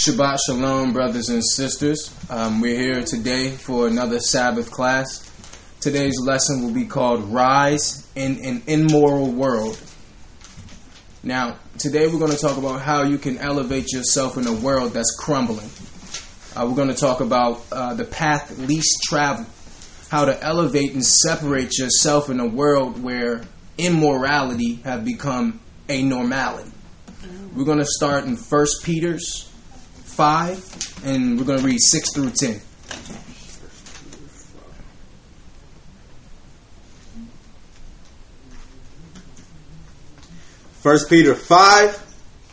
Shabbat Shalom, brothers and sisters. Um, we're here today for another Sabbath class. Today's lesson will be called Rise in an Immoral World. Now, today we're going to talk about how you can elevate yourself in a world that's crumbling. Uh, we're going to talk about uh, the path least traveled, how to elevate and separate yourself in a world where immorality have become a normality. We're going to start in First Peter's 5, and we're going to read 6 through 10. First Peter 5,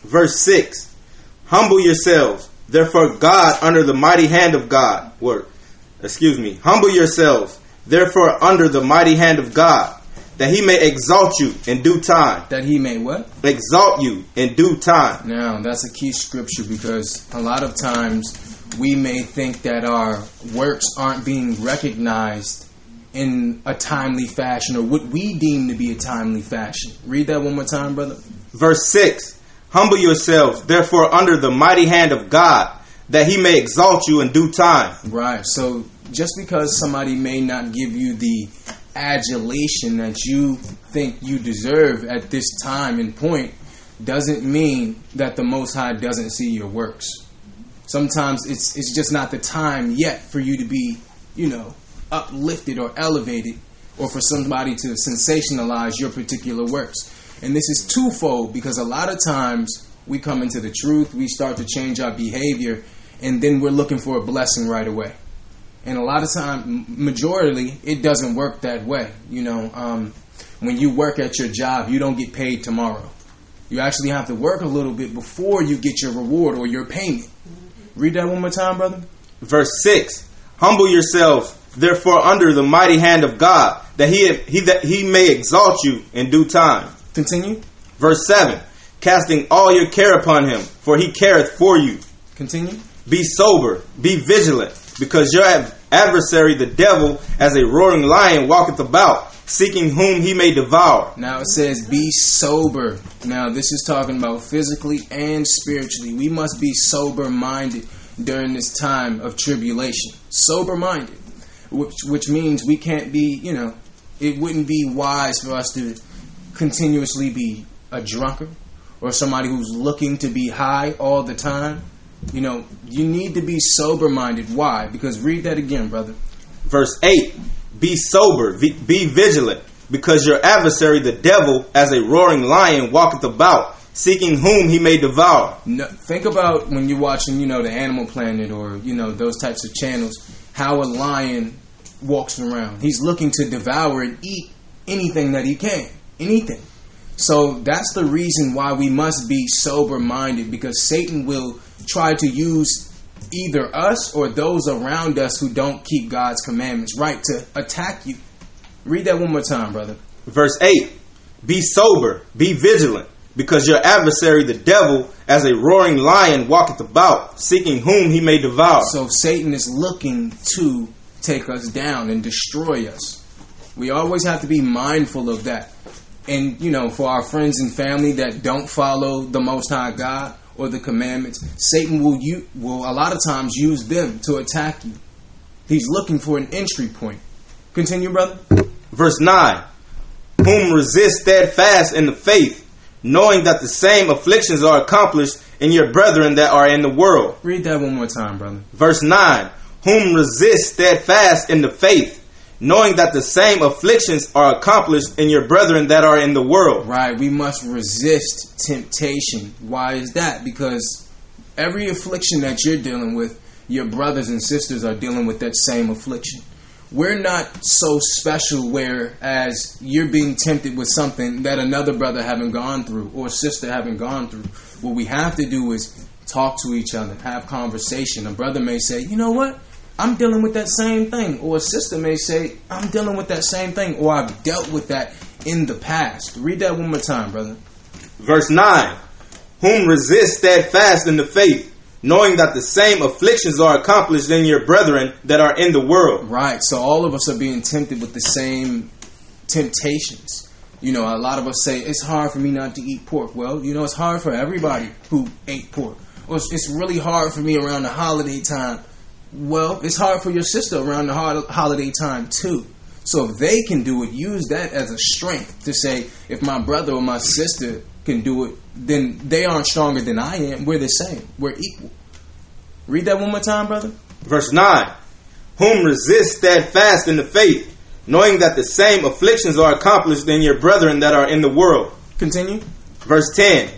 verse 6. Humble yourselves, therefore God under the mighty hand of God. Word. Excuse me. Humble yourselves, therefore under the mighty hand of God, that he may exalt you in due time. That he may what? Exalt you in due time. Now, that's a key scripture because a lot of times we may think that our works aren't being recognized in a timely fashion or what we deem to be a timely fashion. Read that one more time, brother. Verse 6. Humble yourselves, therefore under the mighty hand of God, that he may exalt you in due time. Right. So just because somebody may not give you the adulation that you think you deserve at this time and point doesn't mean that the Most High doesn't see your works. Sometimes it's it's just not the time yet for you to be, you know, uplifted or elevated, or for somebody to sensationalize your particular works. And this is twofold because a lot of times we come into the truth, we start to change our behavior, and then we're looking for a blessing right away and a lot of time, majority, it doesn't work that way. You know, um, when you work at your job, you don't get paid tomorrow. You actually have to work a little bit before you get your reward or your payment. Read that one more time, brother. Verse six: Humble yourself, therefore, under the mighty hand of God, that he he that he may exalt you in due time. Continue. Verse seven: Casting all your care upon him, for he careth for you. Continue. Be sober, be vigilant, because your adversary, the devil, as a roaring lion, walketh about, seeking whom he may devour. Now it says, be sober. Now this is talking about physically and spiritually. We must be sober minded during this time of tribulation. Sober minded. Which, which means we can't be, you know, it wouldn't be wise for us to continuously be a drunkard or somebody who's looking to be high all the time you know, you need to be sober minded. Why? Because read that again, brother. Verse 8 Be sober, be vigilant, because your adversary, the devil, as a roaring lion, walketh about, seeking whom he may devour. No, think about when you're watching, you know, the Animal Planet or, you know, those types of channels, how a lion walks around. He's looking to devour and eat anything that he can. Anything. So that's the reason why we must be sober minded because Satan will try to use either us or those around us who don't keep God's commandments right to attack you. Read that one more time, brother. Verse 8 Be sober, be vigilant, because your adversary, the devil, as a roaring lion, walketh about, seeking whom he may devour. So Satan is looking to take us down and destroy us. We always have to be mindful of that and you know, for our friends and family that don't follow the Most High God or the commandments, Satan will you will a lot of times use them to attack you. He's looking for an entry point. Continue, brother. Verse nine: Whom resist steadfast in the faith, knowing that the same afflictions are accomplished in your brethren that are in the world. Read that one more time, brother. Verse nine: Whom resist steadfast in the faith knowing that the same afflictions are accomplished in your brethren that are in the world. Right, we must resist temptation. Why is that? Because every affliction that you're dealing with, your brothers and sisters are dealing with that same affliction. We're not so special whereas you're being tempted with something that another brother haven't gone through or sister haven't gone through. What we have to do is talk to each other, have conversation. A brother may say, "You know what? I'm dealing with that same thing. Or a sister may say, I'm dealing with that same thing, or I've dealt with that in the past. Read that one more time, brother. Verse 9 Whom resist steadfast in the faith, knowing that the same afflictions are accomplished in your brethren that are in the world. Right. So all of us are being tempted with the same temptations. You know, a lot of us say, it's hard for me not to eat pork. Well, you know, it's hard for everybody who ate pork. It's, it's really hard for me around the holiday time. Well, it's hard for your sister around the hol- holiday time too. So if they can do it, use that as a strength to say, if my brother or my sister can do it, then they aren't stronger than I am. We're the same. We're equal. Read that one more time, brother. Verse 9 Whom resist steadfast in the faith, knowing that the same afflictions are accomplished in your brethren that are in the world. Continue. Verse 10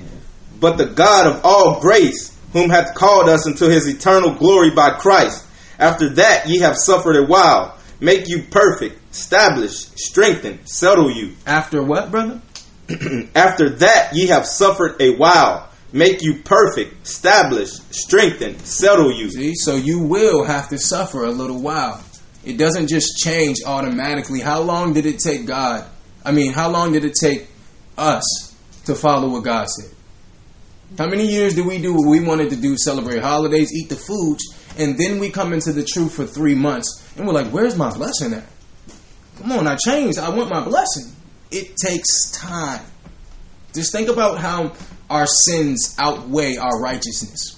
But the God of all grace, whom hath called us into his eternal glory by Christ, after that ye have suffered a while, make you perfect, establish, strengthen, settle you. After what, brother? after that ye have suffered a while, make you perfect, establish, strengthen, settle you. See, so you will have to suffer a little while. It doesn't just change automatically. How long did it take God? I mean, how long did it take us to follow what God said? How many years did we do what we wanted to do? Celebrate holidays, eat the foods, and then we come into the truth for three months, and we're like, "Where's my blessing at? Come on, I changed. I want my blessing." It takes time. Just think about how our sins outweigh our righteousness.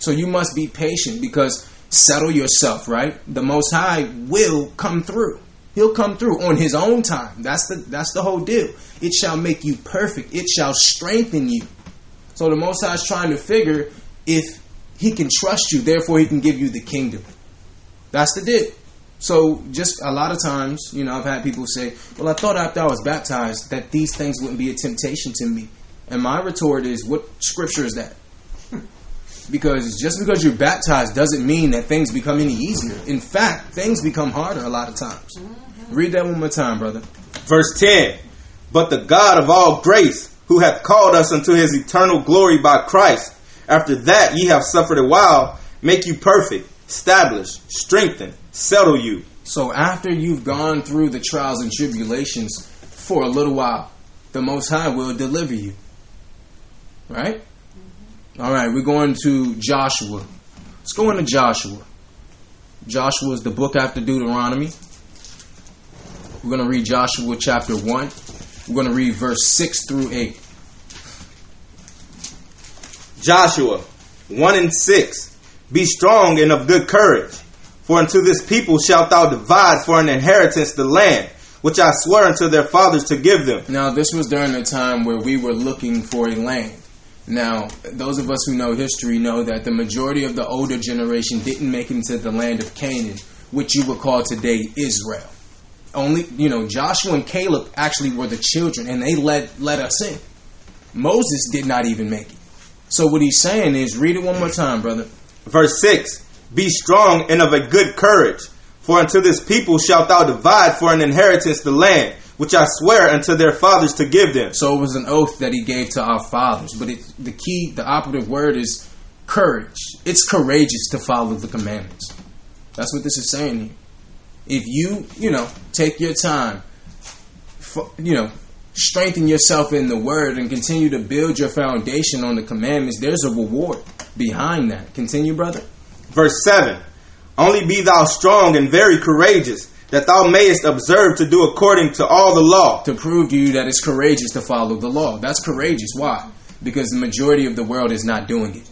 So you must be patient because settle yourself, right? The Most High will come through. He'll come through on His own time. That's the that's the whole deal. It shall make you perfect. It shall strengthen you. So the Most High is trying to figure if He can trust you, therefore He can give you the kingdom. That's the deal. So just a lot of times, you know, I've had people say, "Well, I thought after I was baptized that these things wouldn't be a temptation to me." And my retort is, "What scripture is that?" Because just because you're baptized doesn't mean that things become any easier. In fact, things become harder a lot of times. Read that one more time, brother. Verse 10 But the God of all grace, who hath called us unto his eternal glory by Christ, after that ye have suffered a while, make you perfect, establish, strengthen, settle you. So after you've gone through the trials and tribulations for a little while, the Most High will deliver you. Right? Mm-hmm. All right, we're going to Joshua. Let's go into Joshua. Joshua is the book after Deuteronomy. We're going to read Joshua chapter 1. We're going to read verse 6 through 8. Joshua 1 and 6 Be strong and of good courage, for unto this people shalt thou divide for an inheritance the land, which I swear unto their fathers to give them. Now, this was during a time where we were looking for a land. Now, those of us who know history know that the majority of the older generation didn't make it into the land of Canaan, which you would call today Israel. Only, you know, Joshua and Caleb actually were the children, and they let let us in. Moses did not even make it. So what he's saying is, read it one more time, brother. Verse 6 Be strong and of a good courage, for unto this people shalt thou divide for an inheritance the land, which I swear unto their fathers to give them. So it was an oath that he gave to our fathers. But it, the key, the operative word is courage. It's courageous to follow the commandments. That's what this is saying here. If you, you know, take your time, fo- you know, strengthen yourself in the word and continue to build your foundation on the commandments, there's a reward behind that. Continue, brother. Verse 7 Only be thou strong and very courageous, that thou mayest observe to do according to all the law. To prove to you that it's courageous to follow the law. That's courageous. Why? Because the majority of the world is not doing it.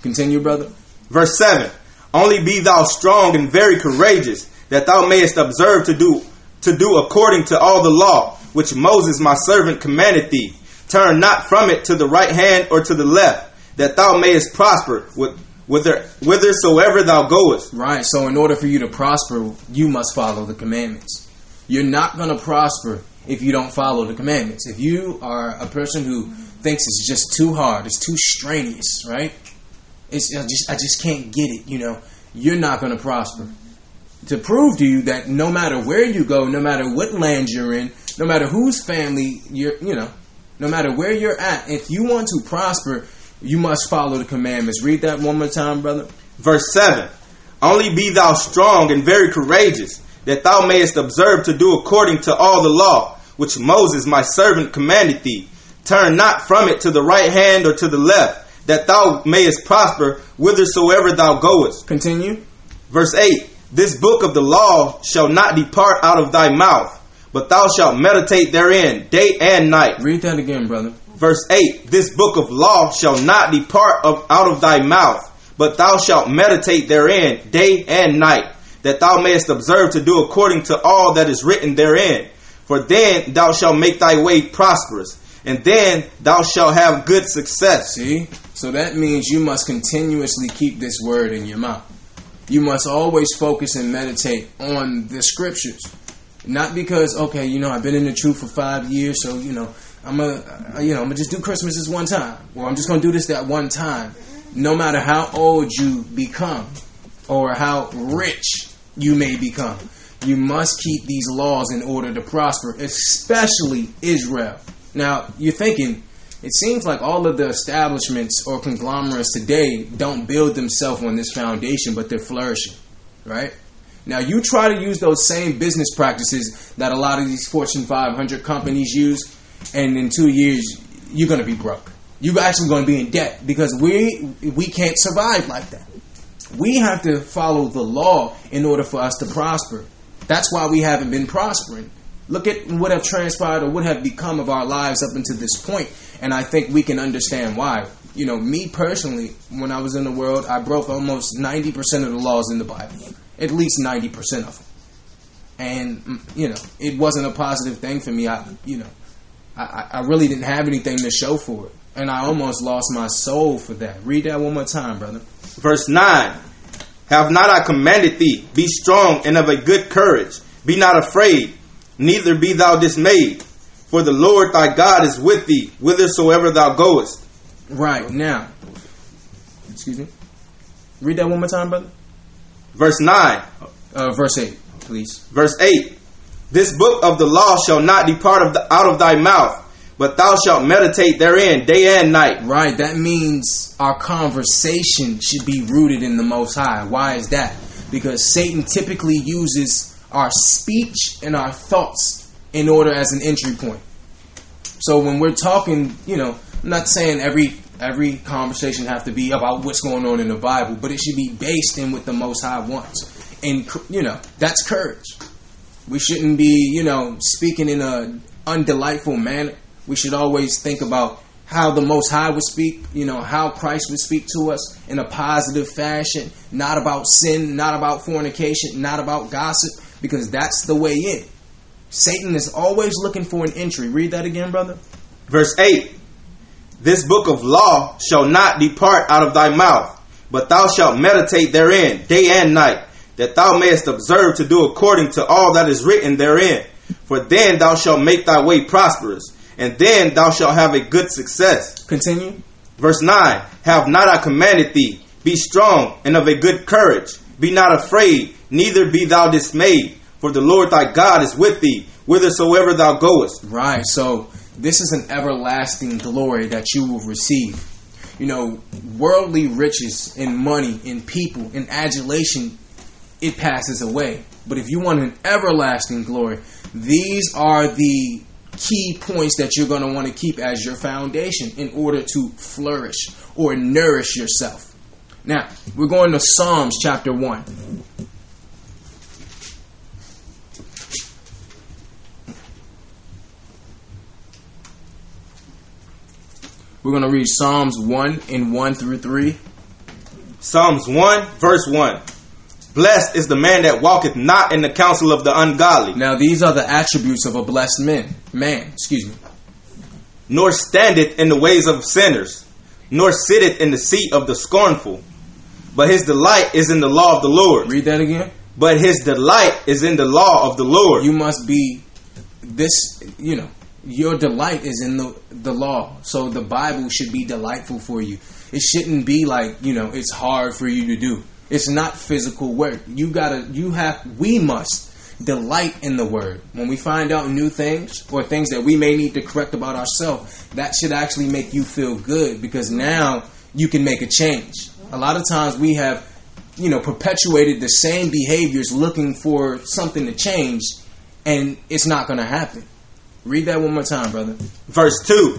Continue, brother. Verse 7 Only be thou strong and very courageous, that thou mayest observe to do to do according to all the law which Moses my servant commanded thee. Turn not from it to the right hand or to the left, that thou mayest prosper with whither whithersoever thou goest. Right. So in order for you to prosper, you must follow the commandments. You're not going to prosper if you don't follow the commandments. If you are a person who thinks it's just too hard, it's too strenuous, right? It's I just I just can't get it, you know. You're not going to prosper. To prove to you that no matter where you go, no matter what land you're in, no matter whose family you're, you know, no matter where you're at, if you want to prosper, you must follow the commandments. Read that one more time, brother. Verse 7 Only be thou strong and very courageous, that thou mayest observe to do according to all the law which Moses my servant commanded thee. Turn not from it to the right hand or to the left, that thou mayest prosper whithersoever thou goest. Continue. Verse 8 This book of the law shall not depart out of thy mouth, but thou shalt meditate therein day and night. Read that again, brother. Verse 8 This book of law shall not depart of, out of thy mouth, but thou shalt meditate therein day and night, that thou mayest observe to do according to all that is written therein. For then thou shalt make thy way prosperous, and then thou shalt have good success. See? So that means you must continuously keep this word in your mouth. You must always focus and meditate on the scriptures. Not because, okay, you know, I've been in the truth for five years, so, you know, I'm gonna, uh, you know, I'm gonna just do Christmas this one time, or I'm just gonna do this that one time. No matter how old you become, or how rich you may become, you must keep these laws in order to prosper, especially Israel. Now, you're thinking, it seems like all of the establishments or conglomerates today don't build themselves on this foundation, but they're flourishing, right? Now, you try to use those same business practices that a lot of these Fortune 500 companies use, and in two years, you're going to be broke. You're actually going to be in debt because we we can't survive like that. We have to follow the law in order for us to prosper. That's why we haven't been prospering. Look at what have transpired or what have become of our lives up until this point, and I think we can understand why. You know, me personally, when I was in the world, I broke almost 90% of the laws in the Bible, at least 90% of them. And, mm, you know, it wasn't a positive thing for me. I, you know, I, I really didn't have anything to show for it. And I almost lost my soul for that. Read that one more time, brother. Verse 9 Have not I commanded thee, be strong and of a good courage, be not afraid, neither be thou dismayed, for the Lord thy God is with thee whithersoever thou goest. Right, now. Excuse me. Read that one more time, brother. Verse 9, Uh, verse 8, please. verse 8 This book of the law shall not depart of the, out of thy mouth, but thou shalt meditate therein day and night. Right, that means our conversation should be rooted in the Most High. Why is that? Because Satan typically uses our speech and our thoughts in order as an entry point. So when we're talking, you know, I'm not saying every every conversation have to be about what's going on in the Bible, but it should be based in what the Most High wants. And you know, that's courage. We shouldn't be, you know, speaking in a undelightful manner. We should always think about how the Most High would speak, you know, how Christ would speak to us in a positive fashion, not about sin, not about fornication, not about gossip, because that's the way in. Satan is always looking for an entry. Read that again, brother. Verse 8 This book of law shall not depart out of thy mouth, but thou shalt meditate therein day and night, that thou mayest observe to do according to all that is written therein. For then thou shalt make thy way prosperous, and then thou shalt have a good success. Continue. Verse 9 Have not I commanded thee, be strong and of a good courage, be not afraid, neither be thou dismayed, for the Lord thy God is with thee, whithersoever thou goest. Right. So this is an everlasting glory that you will receive. You know, worldly riches and money and people and adulation, it passes away. But if you want an everlasting glory, these are the key points that you're going to want to keep as your foundation in order to flourish or nourish yourself. Now, we're going to Psalms chapter 1. We're going to read Psalms 1 and 1 through 3. Psalms 1, verse 1. Blessed is the man that walketh not in the counsel of the ungodly, Now, these are the attributes of a blessed man. Man, excuse me. nor standeth in the ways of sinners, nor sitteth in the seat of the scornful. But his delight is in the law of the Lord. Read that again. But his delight is in the law of the Lord. You must be this, you know, your delight is in the the law. So the Bible should be delightful for you. It shouldn't be like, you know, it's hard for you to do. It's not physical work. You got to you have we must delight in the word. When we find out new things or things that we may need to correct about ourselves, that should actually make you feel good because now you can make a change. A lot of times we have you know perpetuated the same behaviors looking for something to change and it's not going to happen read that one more time brother Verse 2.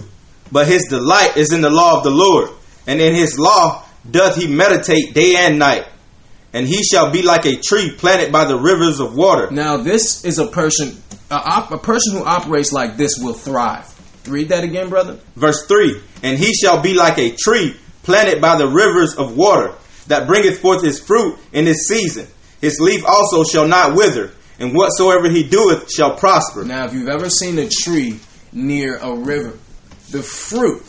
But his delight is in the law of the Lord, and in his law doth he meditate day and night. And he shall be like a tree planted by the rivers of water. now this is a person a, op- a person who operates like this will thrive Read that again, brother. Verse 3 And he shall be like a tree planted by the rivers of water, that bringeth forth his fruit in his season. His leaf also shall not wither, and whatsoever he doeth shall prosper. Now, if you've ever seen a tree near a river, the fruit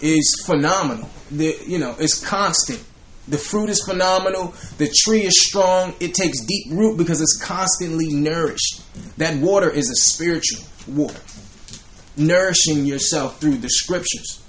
is phenomenal. The, you know, it's constant. The fruit is phenomenal. The tree is strong. It takes deep root because it's constantly nourished. That water is a spiritual water, nourishing yourself through the scriptures.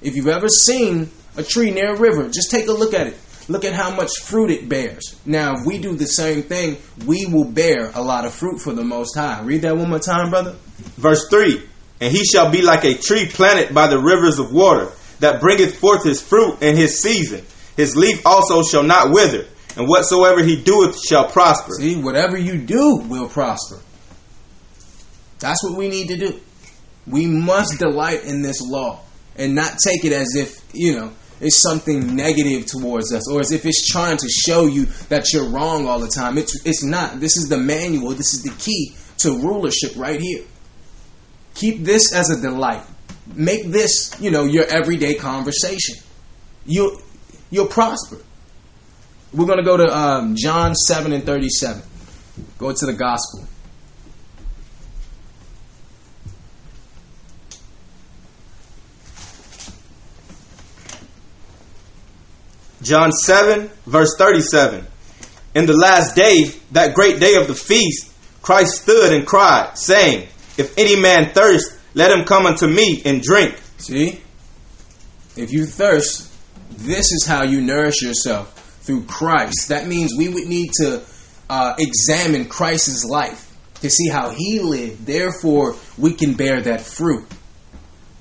If you've ever seen a tree near a river, just take a look at it. Look at how much fruit it bears. Now, if we do the same thing, we will bear a lot of fruit for the Most High. Read that one more time, brother. Verse 3 And he shall be like a tree planted by the rivers of water, that bringeth forth his fruit in his season. His leaf also shall not wither, and whatsoever he doeth shall prosper. See, whatever you do will prosper. That's what we need to do. We must delight in this law and not take it as if, you know, it's something negative towards us or as if it's trying to show you that you're wrong all the time. It's, it's not. This is the manual, this is the key to rulership right here. Keep this as a delight. Make this, you know, your everyday conversation. You'll, you'll prosper. We're going to go to um, John 7 and 37. Go to the gospel. John 7, verse 37. In the last day, that great day of the feast, Christ stood and cried, saying, If any man thirst, let him come unto me and drink. See? If you thirst, this is how you nourish yourself through Christ. That means we would need to uh, examine Christ's life to see how he lived. Therefore, we can bear that fruit.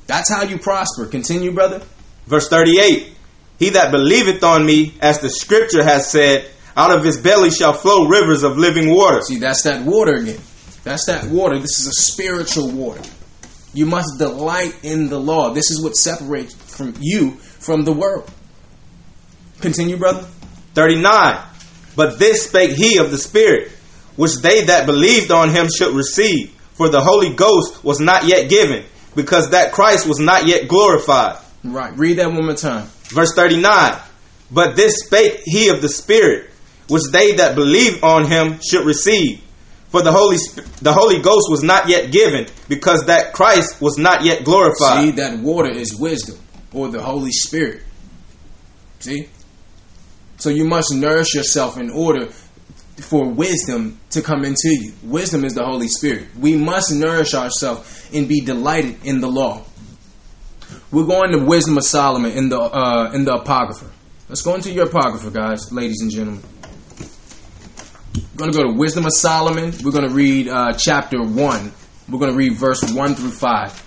That's how you prosper. Continue, brother. Verse 38 He that believeth on me, as the scripture has said, out of his belly shall flow rivers of living water. See, that's that water again. That's that water. This is a spiritual water. You must delight in the law. This is what separates from you from the world. Continue, brother. 39 But this spake he of the Spirit, which they that believed on him should receive. For the Holy Ghost was not yet given, because that Christ was not yet glorified. Right. Read that one more time. Verse 39 But this spake he of the Spirit, which they that believe on him should receive. For the Holy the Holy Ghost was not yet given, because that Christ was not yet glorified. See, that water is wisdom or the Holy Spirit. See? So you must nourish yourself in order for wisdom to come into you. Wisdom is the Holy Spirit. We must nourish ourselves and be delighted in the law. We're going to Wisdom of Solomon in the uh, in the Apocrypha. Let's go into your Apocrypha, guys, ladies and gentlemen. We're going to go to Wisdom of Solomon. We're going to read uh, chapter 1. We're going to read verse 1 through 5.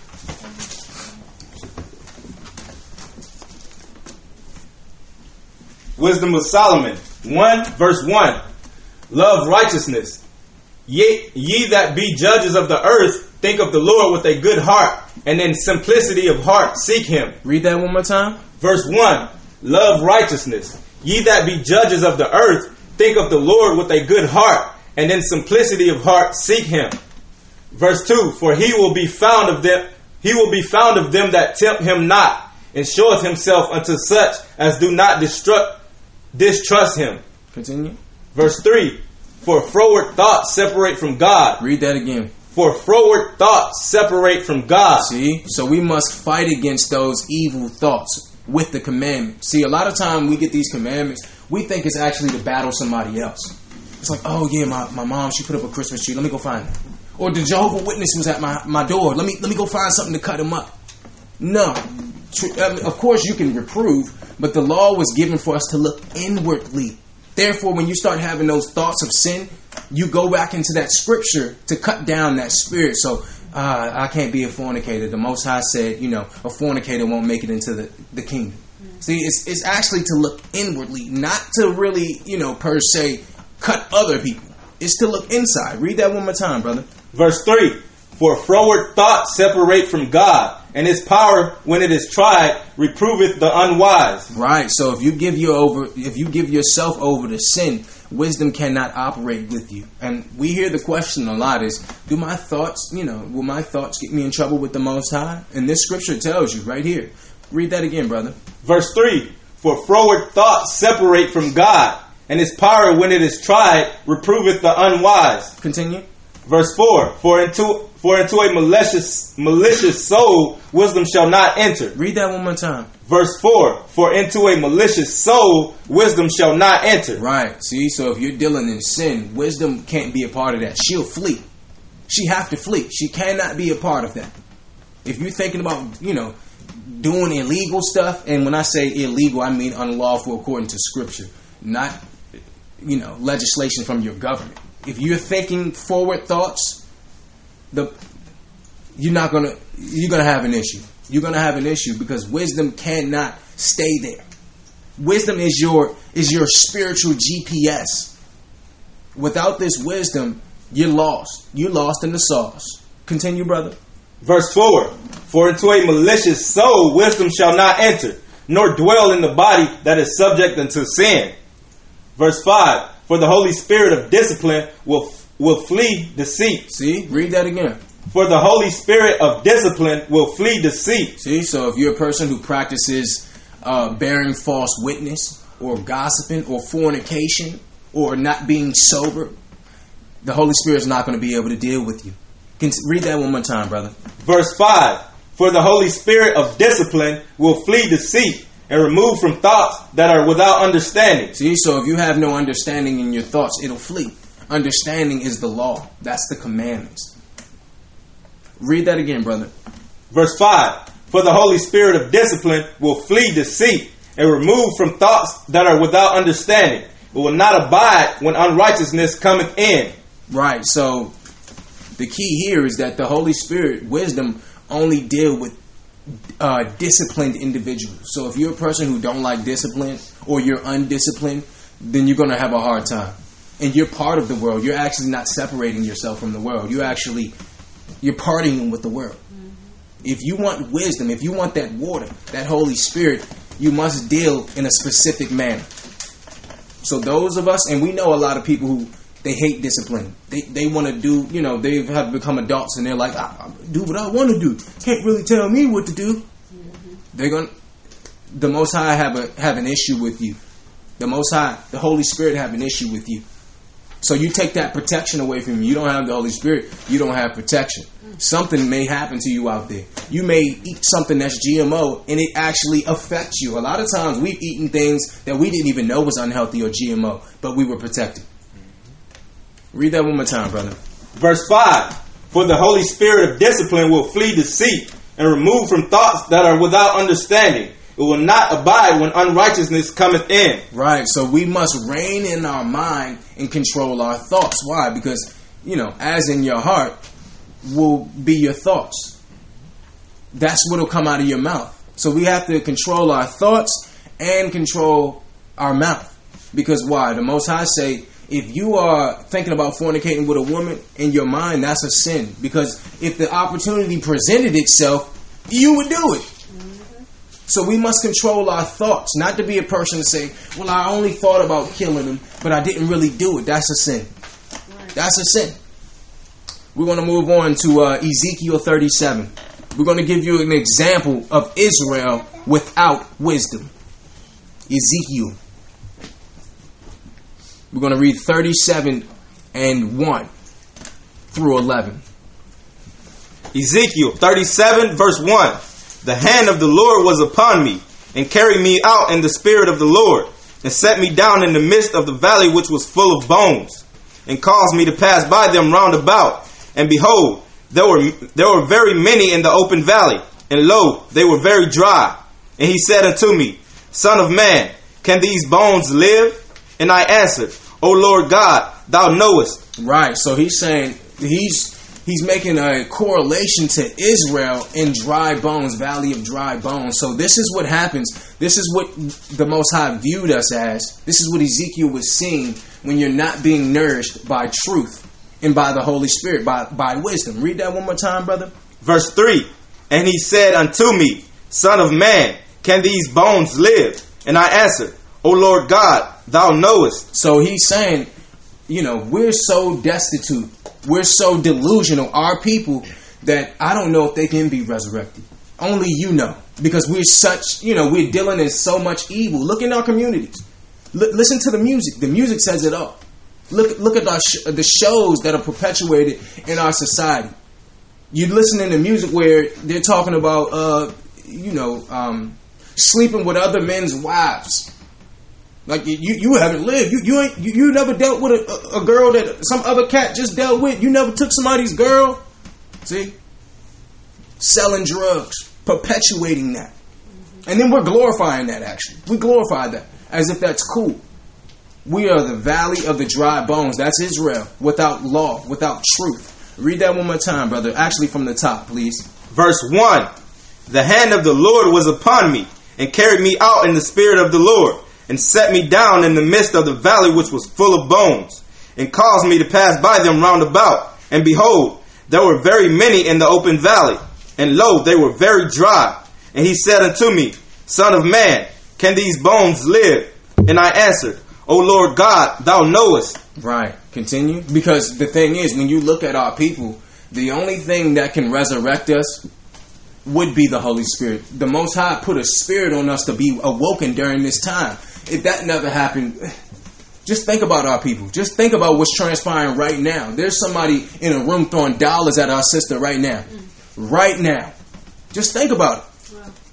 Wisdom of Solomon 1 verse 1 Love righteousness. Ye, ye that be judges of the earth, think of the Lord with a good heart, and in simplicity of heart seek him. Read that one more time. Verse 1 Love righteousness. Ye that be judges of the earth, think of the Lord with a good heart, and in simplicity of heart seek him. Verse 2 For he will be found of them he will be found of them that tempt him not, and showeth himself unto such as do not distrust, distrust him. Continue. Verse 3 For froward thoughts separate from God. Read that again. For forward thoughts separate from God. See? So we must fight against those evil thoughts with the commandment. See, a lot of time we get these commandments, we think it's actually to battle somebody else. It's like, oh yeah, my, my mom, she put up a Christmas tree. Let me go find it. Or the Jehovah Witness was at my, my door. Let me let me go find something to cut him up. No. I mean, um, of course you can reprove, but the law was given for us to look inwardly. Therefore, when you start having those thoughts of sin, you go back into that scripture to cut down that spirit. So uh, I can't be a fornicator. The Most High said, you know, a fornicator won't make it into the, the kingdom. See, it's, it's actually to look inwardly, not to really, you know, per se cut other people. It's to look inside. Read that one more time, brother. Verse 3 For froward thoughts separate from God, and his power, when it is tried, reproveth the unwise. Right. So if you give your over, if you give yourself over to sin, wisdom cannot operate with you. And we hear the question a lot: is Do my thoughts, you know, will my thoughts get me in trouble with the Most High? And this scripture tells you right here. Read that again, brother. Verse 3 For froward thoughts separate from God, and his power, when it is tried, reproveth the unwise. Continue. Verse 4 For into for into a malicious malicious soul wisdom shall not enter. Read that one more time. Verse 4 For into a malicious soul wisdom shall not enter. Right. See, so if you're dealing in sin, wisdom can't be a part of that. She'll flee. She have to flee. She cannot be a part of that. If you're thinking about, you know, doing illegal stuff, and when I say illegal, I mean unlawful according to scripture, not, you know, legislation from your government. If you're thinking forward thoughts, the you're not gonna you're gonna have an issue. You're gonna have an issue because wisdom cannot stay there. Wisdom is your is your spiritual GPS. Without this wisdom, you're lost. You're lost in the sauce. Continue, brother. Verse 4 For into a malicious soul wisdom shall not enter, nor dwell in the body that is subject unto sin. Verse 5 For the Holy Spirit of discipline will, will flee deceit. See, read that again. For the Holy Spirit of discipline will flee deceit. See, so if you're a person who practices uh, bearing false witness, or gossiping, or fornication, or not being sober, the Holy Spirit is not going to be able to deal with you. Can read that one more time, brother. Verse 5 For the Holy Spirit of discipline will flee deceit and remove from thoughts that are without understanding. See, so if you have no understanding in your thoughts, it'll flee. Understanding is the law, that's the commandments. Read that again, brother. Verse 5 For the Holy Spirit of discipline will flee deceit and remove from thoughts that are without understanding. It will not abide when unrighteousness cometh in. Right. So the key here is that the Holy Spirit, wisdom, only deal with uh, disciplined individuals. So if you're a person who don't like discipline or you're undisciplined, then you're going to have a hard time. And you're part of the world. You're actually not separating yourself from the world. You're actually you're partying with the world. If you want wisdom, if you want that water, that Holy Spirit, you must deal in a specific manner. So those of us, and we know a lot of people who they hate discipline. They they want to do, you know, they have become adults and they're like, I, I do what I want to do. Can't really tell me what to do. Mm-hmm. They're going to the Most High have a have an issue with you. The Most High, the Holy Spirit have an issue with you. So you take that protection away from you. You don't have the Holy Spirit. You don't have protection. Something may happen to you out there. You may eat something that's GMO and it actually affects you. A lot of times we've eaten things that we didn't even know was unhealthy or GMO, but we were protected. Read that one more time, brother. Verse 5 For the Holy Spirit of discipline will flee deceit and remove from thoughts that are without understanding. It will not abide when unrighteousness cometh in. Right. So we must rein in our mind and control our thoughts. Why? Because, you know, as in your heart will be your thoughts. That's what'll come out of your mouth. So we have to control our thoughts and control our mouth. Because why? The Most High say, if you are thinking about fornicating with a woman in your mind, that's a sin. Because if the opportunity presented itself, you would do it. So we must control our thoughts, not to be a person to say, "Well, I only thought about killing him, but I didn't really do it." That's a sin. That's a sin. We're going to move on to uh, Ezekiel 37. We're going to give you an example of Israel without wisdom. Ezekiel. We're going to read 37 and 1 through 11. Ezekiel 37, verse 1. The hand of the Lord was upon me, and carried me out in the spirit of the Lord, and set me down in the midst of the valley which was full of bones, and caused me to pass by them round about. And behold, there were there were very many in the open valley, and lo, they were very dry. And he said unto me, Son of man, can these bones live? And I answered, O Lord God, thou knowest. Right. So he's saying he's he's making a correlation to Israel in dry bones, valley of dry bones. So this is what happens. This is what the Most High viewed us as. This is what Ezekiel was seeing when you're not being nourished by truth and by the Holy Spirit, by, by wisdom. Read that one more time, brother. Verse 3 And he said unto me, Son of man, can these bones live? And I answered, O Lord God, thou knowest. So he's saying, you know, we're so destitute, we're so delusional, our people, that I don't know if they can be resurrected. Only you know. Because we're such, you know, we're dealing in so much evil. Look in our communities. L- listen to the music. The music says it all. Look, look at sh- the shows that are perpetuated in our society. You listen to music where they're talking about, uh, you know, um, sleeping with other men's wives. Like you, you haven't lived. You, you ain't. You, you never dealt with a, a girl that some other cat just dealt with. You never took somebody's girl. See, selling drugs, perpetuating that, and then we're glorifying that. Actually, we glorify that as if that's cool. We are the valley of the dry bones. That's Israel without law, without truth. Read that one more time, brother. Actually, from the top, please. Verse 1 The hand of the Lord was upon me, and carried me out in the spirit of the Lord, and set me down in the midst of the valley which was full of bones, and caused me to pass by them round about. And behold, there were very many in the open valley, and lo, they were very dry. And he said unto me, Son of man, can these bones live? And I answered, O Lord God, thou knowest. Right. Continue. Because the thing is, when you look at our people, the only thing that can resurrect us would be the Holy Spirit. The Most High put a spirit on us to be awoken during this time. If that never happened, just think about our people. Just think about what's transpiring right now. There's somebody in a room throwing dollars at our sister right now. Right now. Just think about it.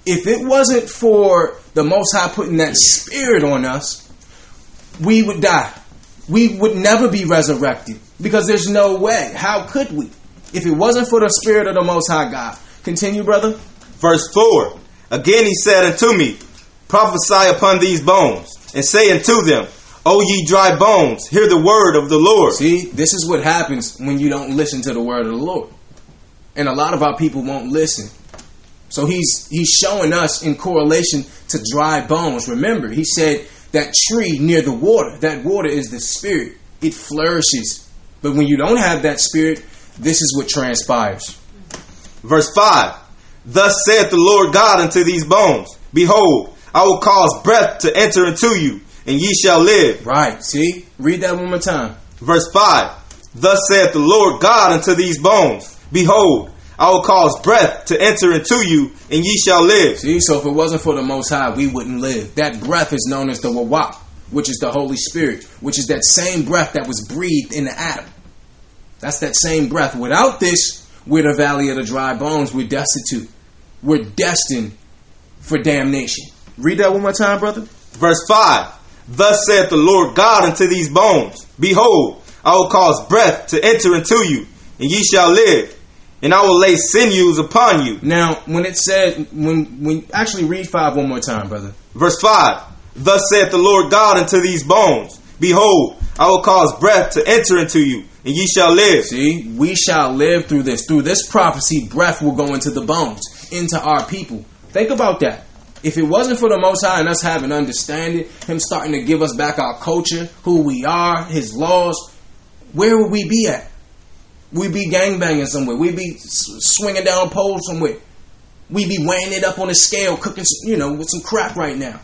If it wasn't for the Most High putting that spirit on us, we would die. We would never be resurrected because there's no way. How could we? If it wasn't for the spirit of the Most High God. Continue, brother. Verse 4 Again he said unto me, Prophesy upon these bones, and say unto them, O ye dry bones, hear the word of the Lord. See, this is what happens when you don't listen to the word of the Lord. And a lot of our people won't listen. So he's he's showing us in correlation to dry bones. Remember, he said that tree near the water, that water is the spirit. It flourishes. But when you don't have that spirit, this is what transpires. Verse 5 Thus saith the Lord God unto these bones, Behold, I will cause breath to enter into you, and ye shall live. Right. See? Read that one more time. Verse 5 Thus saith the Lord God unto these bones, Behold, I will cause breath to enter into you, and ye shall live. See, so if it wasn't for the Most High, we wouldn't live. That breath is known as the Ruach, which is the Holy Spirit, which is that same breath that was breathed in the Adam. That's that same breath. Without this, we're the valley of the dry bones. We're destitute. We're destined for damnation. Read that one more time, brother. Verse 5 Thus saith the Lord God unto these bones, Behold, I will cause breath to enter into you, and ye shall live, and I will lay sinews upon you. Now, when it said, when when actually read five one more time, brother. Verse 5 Thus saith the Lord God unto these bones, Behold, I will cause breath to enter into you, and ye shall live. See, we shall live through this. Through this prophecy, breath will go into the bones, into our people. Think about that. If it wasn't for the Most High and us having understanding, Him starting to give us back our culture, who we are, His laws, where would we be at? We'd be gangbanging somewhere. We'd be swinging down poles somewhere. We'd be weighing it up on a scale, cooking, you know, with some crap right now.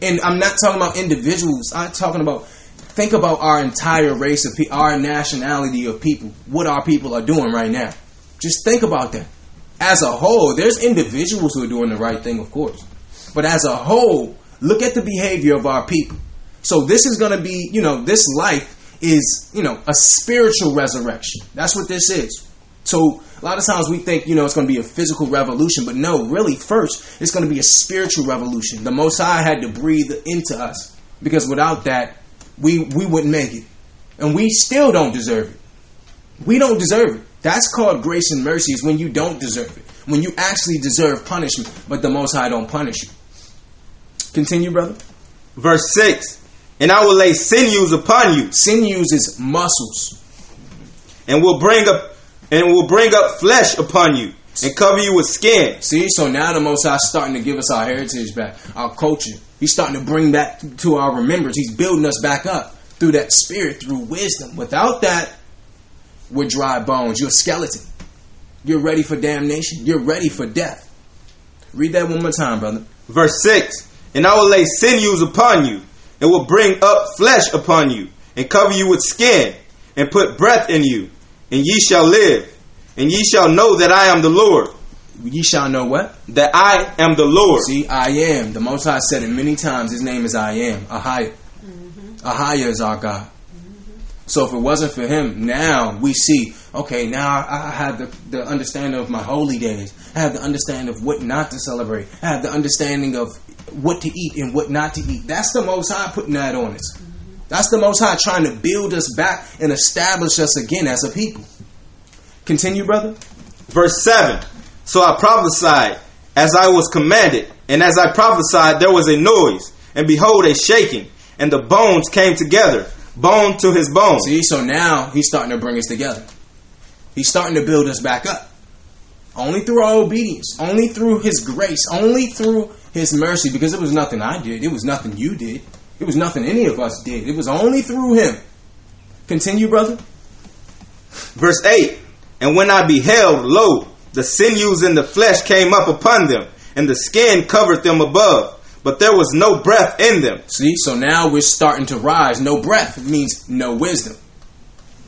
And I'm not talking about individuals. I'm talking about think about our entire race of people, our nationality of people, what our people are doing right now. Just think about that. As a whole, there's individuals who are doing the right thing, of course. But as a whole, look at the behavior of our people. So this is going to be, you know, this life is, you know, a spiritual resurrection. That's what this is. So a lot of times we think, you know, it's going to be a physical revolution, but no, really, first, it's going to be a spiritual revolution. The Most High had to breathe into us because without that, we we wouldn't make it, and we still don't deserve it. We don't deserve it. That's called grace and mercy. Is when you don't deserve it, when you actually deserve punishment, but the Most High don't punish you. Continue, brother. Verse 6 And I will lay sinews upon you, Sinews is muscles. and will bring up and will bring up flesh upon you, and cover you with skin. See, so now the Most High is starting to give us our heritage back, our culture. He's starting to bring back to our remembrance. He's building us back up through that spirit, through wisdom. Without that, we're dry bones. You're a skeleton. You're ready for damnation. You're ready for death. Read that one more time, brother. Verse 6 And I will lay sinews upon you, and will bring up flesh upon you, and cover you with skin, and put breath in you, and ye shall live. And ye shall know that I am the Lord. Ye shall know what? That I am the Lord. See, I am. The Most High said it many times. His name is I am. Ahaya. Mm-hmm. Ahaya is our God. So if it wasn't for him, now we see, okay, now I have the, the understanding of my holy days. I have the understanding of what not to celebrate. I have the understanding of what to eat and what not to eat. That's the Most High putting that on us. That's the Most High trying to build us back and establish us again as a people. Continue, brother. Verse 7 So I prophesied as I was commanded, and as I prophesied, there was a noise, and behold, a shaking, and the bones came together, bone to his bone. See, so now he's starting to bring us together. He's starting to build us back up. Only through our obedience, only through his grace, only through his mercy, because it was nothing I did, it was nothing you did, it was nothing any of us did. It was only through him. Continue, brother. Verse 8 And when I beheld, lo, the sinews and the flesh came up upon them, and the skin covered them above, but there was no breath in them. See, so now we're starting to rise. No breath means no wisdom.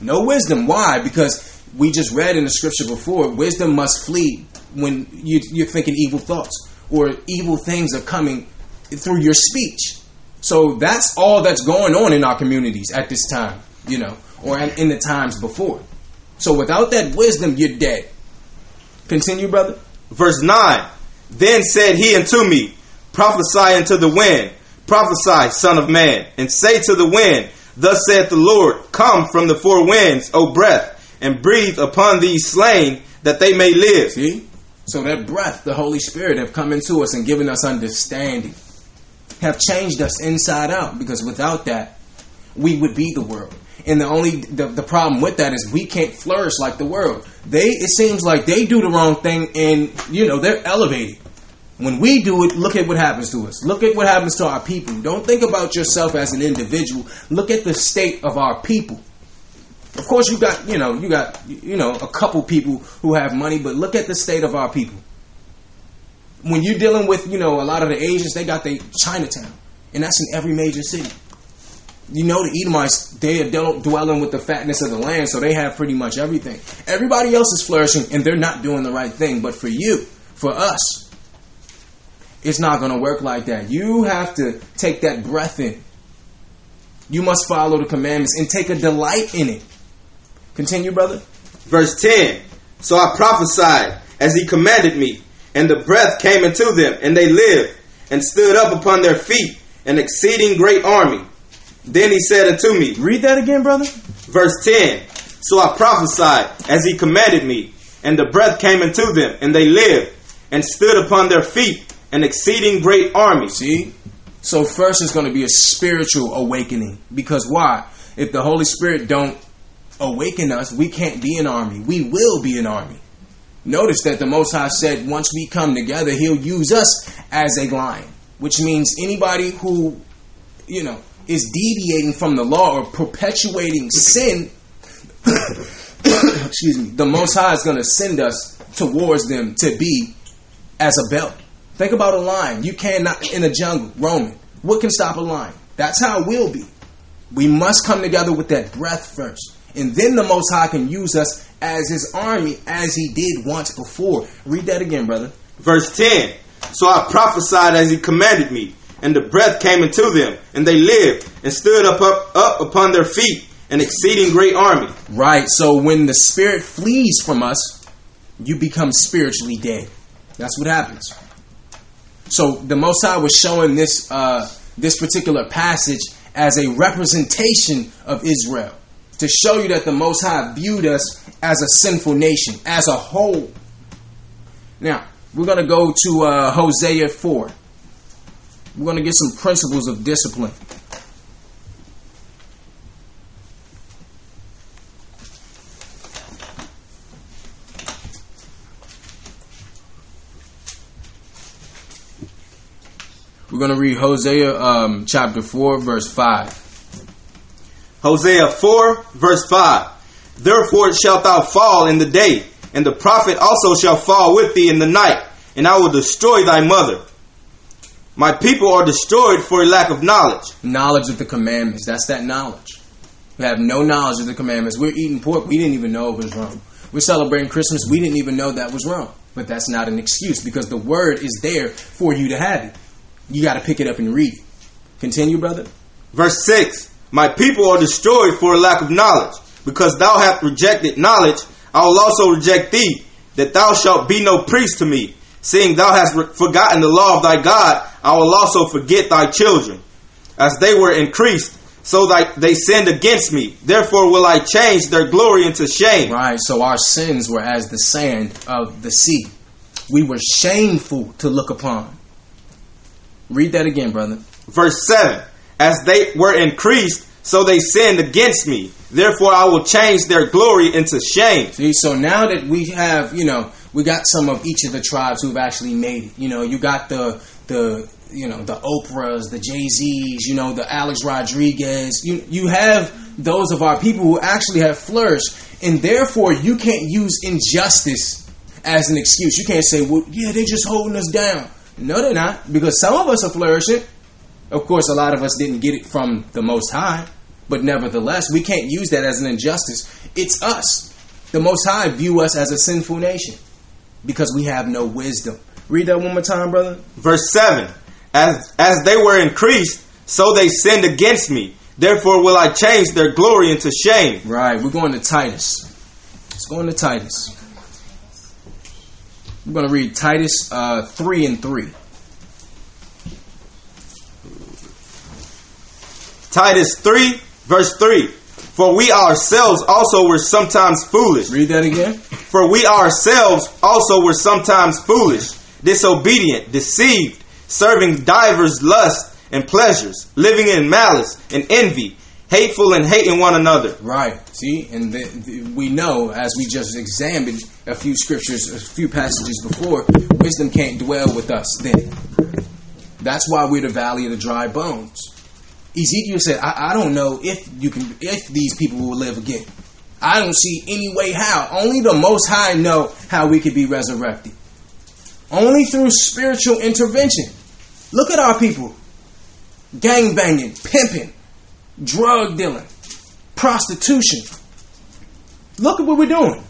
No wisdom. Why? Because we just read in the scripture before, wisdom must flee when you, you're thinking evil thoughts or evil things are coming through your speech. So that's all that's going on in our communities at this time, you know, or in, in the times before. So without that wisdom, you're dead. Continue, brother. Verse 9 Then said he unto me, Prophesy unto the wind, prophesy, Son of Man, and say to the wind, Thus saith the Lord, Come from the four winds, O breath, and breathe upon these slain, that they may live. See? So that breath, the Holy Spirit, have come into us and given us understanding, have changed us inside out. Because without that, we would be the world. And the only the, the problem with that is we can't flourish like the world. They it seems like they do the wrong thing and you know they're elevated. When we do it, look at what happens to us. Look at what happens to our people. Don't think about yourself as an individual. Look at the state of our people. Of course, you got you know you got you know a couple people who have money, but look at the state of our people. When you're dealing with you know a lot of the Asians, they got their Chinatown, and that's in every major city. You know the Edomites, they are dwelling with the fatness of the land, so they have pretty much everything. Everybody else is flourishing, and they're not doing the right thing. But for you, for us, it's not going to work like that. You have to take that breath in. You must follow the commandments and take a delight in it. Continue, brother. Verse 10 So I prophesied as he commanded me, and the breath came into them, and they lived, and stood up upon their feet, an exceeding great army. Then he said unto me, Read that again, brother. Verse 10 So I prophesied as he commanded me, and the breath came into them, and they lived, and stood upon their feet, an exceeding great army. See? So first it's going to be a spiritual awakening. Because why? If the Holy Spirit don't awaken us, we can't be an army. We will be an army. Notice that the Most High said once we come together, He'll use us as a lion. Which means anybody who, you know, is deviating from the law or perpetuating sin, excuse me, the Most High is going to send us towards them to be as a belt. Think about a lion. You cannot in a jungle roaming. What can stop a lion? That's how it will be. We must come together with that breath first. And then the Most High can use us as His army as He did once before. Read that again, brother. Verse 10 So I prophesied as he commanded me, and the breath came into them, and they lived, and stood up, up, up upon their feet, an exceeding great army. Right. So when the Spirit flees from us, you become spiritually dead. That's what happens. So the Most High was showing this uh, this particular passage as a representation of Israel to show you that the Most High viewed us as a sinful nation, as a whole. Now we're going to go to uh, Hosea four. We're going to get some principles of discipline. We're going to read Hosea um, chapter 4, verse 5. Hosea 4, verse 5. Therefore shalt thou fall in the day, and the prophet also shall fall with thee in the night, and I will destroy thy mother. My people are destroyed for a lack of knowledge. Knowledge of the commandments. That's that knowledge. We have no knowledge of the commandments. We're eating pork. We didn't even know it was wrong. We're celebrating Christmas. We didn't even know that was wrong. But that's not an excuse because the word is there for you to have it. You got to pick it up and read it. Continue, brother. Verse 6 My people are destroyed for a lack of knowledge. Because thou hast rejected knowledge, I will also reject thee, that thou shalt be no priest to me. Seeing thou hast forgotten the law of thy God, I will also forget thy children. As they were increased, so that they sinned against me. Therefore will I change their glory into shame. Right. So our sins were as the sand of the sea. We were shameful to look upon. Read that again, brother. Verse 7 As they were increased, so they sinned against me. Therefore I will change their glory into shame. See, so now that we have, you know, we got some of each of the tribes who've actually made it. You know, you got the the you know the Oprahs, the Jay Z's, you know, the Alex Rodriguez. You you have those of our people who actually have flourished, and therefore you can't use injustice as an excuse. You can't say, "Well, yeah, they're just holding us down." No, they're not, because some of us are flourishing. Of course, a lot of us didn't get it from the Most High, but nevertheless, we can't use that as an injustice. It's us. The Most High view us as a sinful nation because we have no wisdom. Read that one more time, brother. Verse 7 As, as they were increased, so they sinned against me. Therefore will I change their glory into shame. Right, we're going to Titus. Let's go into Titus. We're going to read Titus uh, 3 and 3. Titus 3, verse 3. For we ourselves also were sometimes foolish. Read that again. For we ourselves also were sometimes foolish, disobedient, deceived, serving divers lusts and pleasures, living in malice and envy, hateful and hating one another. Right. See, and the, the, we know as we just examined a few scriptures, a few passages before, wisdom can't dwell with us then. That's why we're the valley of the dry bones. Ezekiel said, I, I don't know if you can if these people will live again. I don't see any way how. Only the most high know how we could be resurrected. Only through spiritual intervention. Look at our people. Gang banging, pimping, drug dealing, prostitution. Look at what we're doing.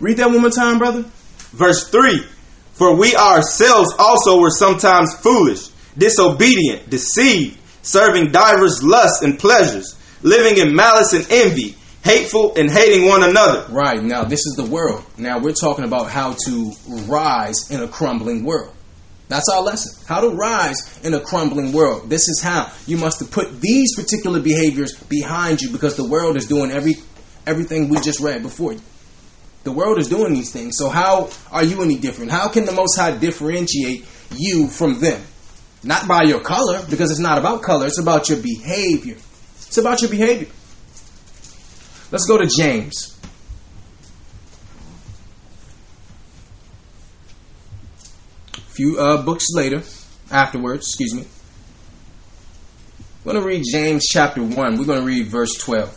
Read that one more time, brother. Verse 3 For we ourselves also were sometimes foolish, disobedient, deceived, serving divers lusts and pleasures, living in malice and envy, hateful and hating one another. Right, now this is the world. Now we're talking about how to rise in a crumbling world. That's our lesson. How to rise in a crumbling world. This is how you must put these particular behaviors behind you because the world is doing every everything we just read before you. The world is doing these things. So how are you any different? How can the Most High differentiate you from them? Not by your color, because it's not about color, it's about your behavior. It's about your behavior. Let's go to James. Few uh, books later, afterwards, excuse me. We're going to read James chapter 1. We're going to read verse 12.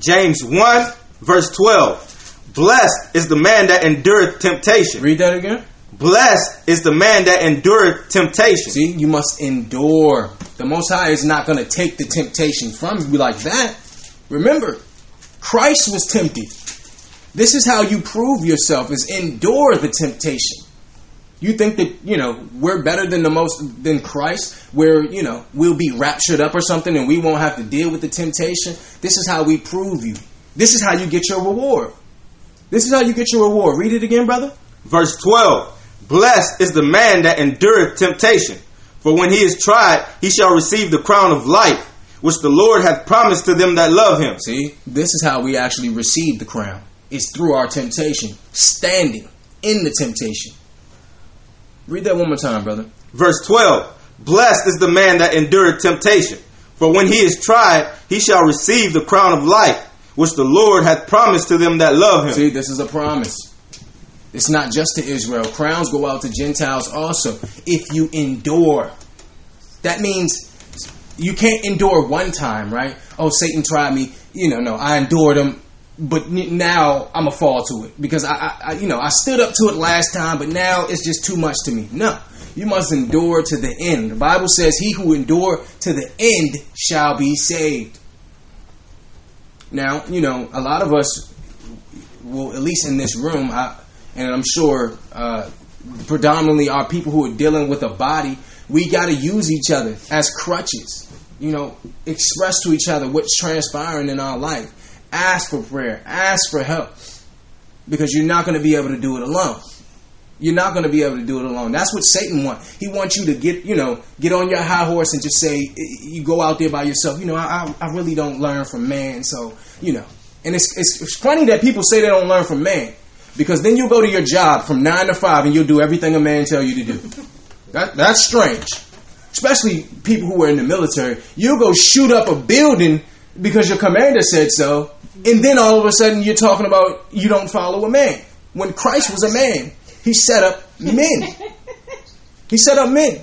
James 1, verse 12. Blessed is the man that endureth temptation. Read that again. Blessed is the man that endureth temptation. See, you must endure. The Most High is not going to take the temptation from you like that. Remember, Christ was tempted. This is how you prove yourself: is endure the temptation. You think that you know we're better than the most than Christ, where you know we'll be raptured up or something, and we won't have to deal with the temptation. This is how we prove you. This is how you get your reward. This is how you get your reward. Read it again, brother. Verse 12. Blessed is the man that endureth temptation, for when he is tried, he shall receive the crown of life, which the Lord hath promised to them that love him. See, this is how we actually receive the crown. It's through our temptation, standing in the temptation. Read that one more time, brother. Verse 12. Blessed is the man that endureth temptation, for when he is tried, he shall receive the crown of life, which the Lord hath promised to them that love him. See, this is a promise. It's not just to Israel. Crowns go out to Gentiles also. If you endure, that means you can't endure one time, right? Oh, Satan tried me. You know, no, I endured him. But now I'm a fall to it because I, I, you know, I stood up to it last time, but now it's just too much to me. No, you must endure to the end. The Bible says, "He who endure to the end shall be saved." Now, you know, a lot of us, well, at least in this room, I, and I'm sure uh, predominantly are people who are dealing with a body. We got to use each other as crutches. You know, express to each other what's transpiring in our life. Ask for prayer. Ask for help. Because you're not going to be able to do it alone. You're not going to be able to do it alone. That's what Satan wants. He wants you to get, you know, get on your high horse and just say, you go out there by yourself. You know, I, I really don't learn from man. So, you know, and it's, it's, it's funny that people say they don't learn from man because then you go to your job from nine to five and you'll do everything a man tell you to do. That, that's strange. Especially people who are in the military. You'll go shoot up a building because your commander said so, and then all of a sudden you're talking about you don't follow a man. When Christ was a man, he set up men. He set up men.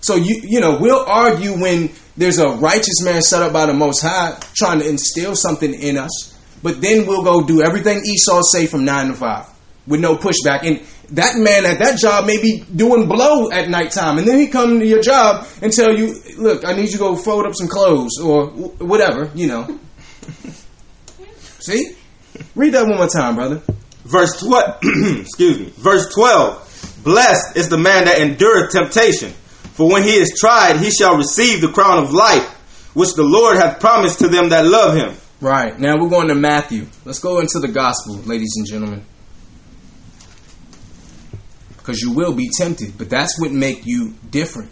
So you you know we'll argue when there's a righteous man set up by the Most High trying to instill something in us, but then we'll go do everything Esau say from nine to five with no pushback. And that man at that job may be doing blow at nighttime, and then he come to your job and tell you, "Look, I need you to go fold up some clothes or whatever," you know. See, read that one more time, brother. Verse twelve. excuse me. Verse twelve. Blessed is the man that endureth temptation, for when he is tried, he shall receive the crown of life, which the Lord hath promised to them that love him. Right now, we're going to Matthew. Let's go into the gospel, ladies and gentlemen because you will be tempted. But that's what make you different.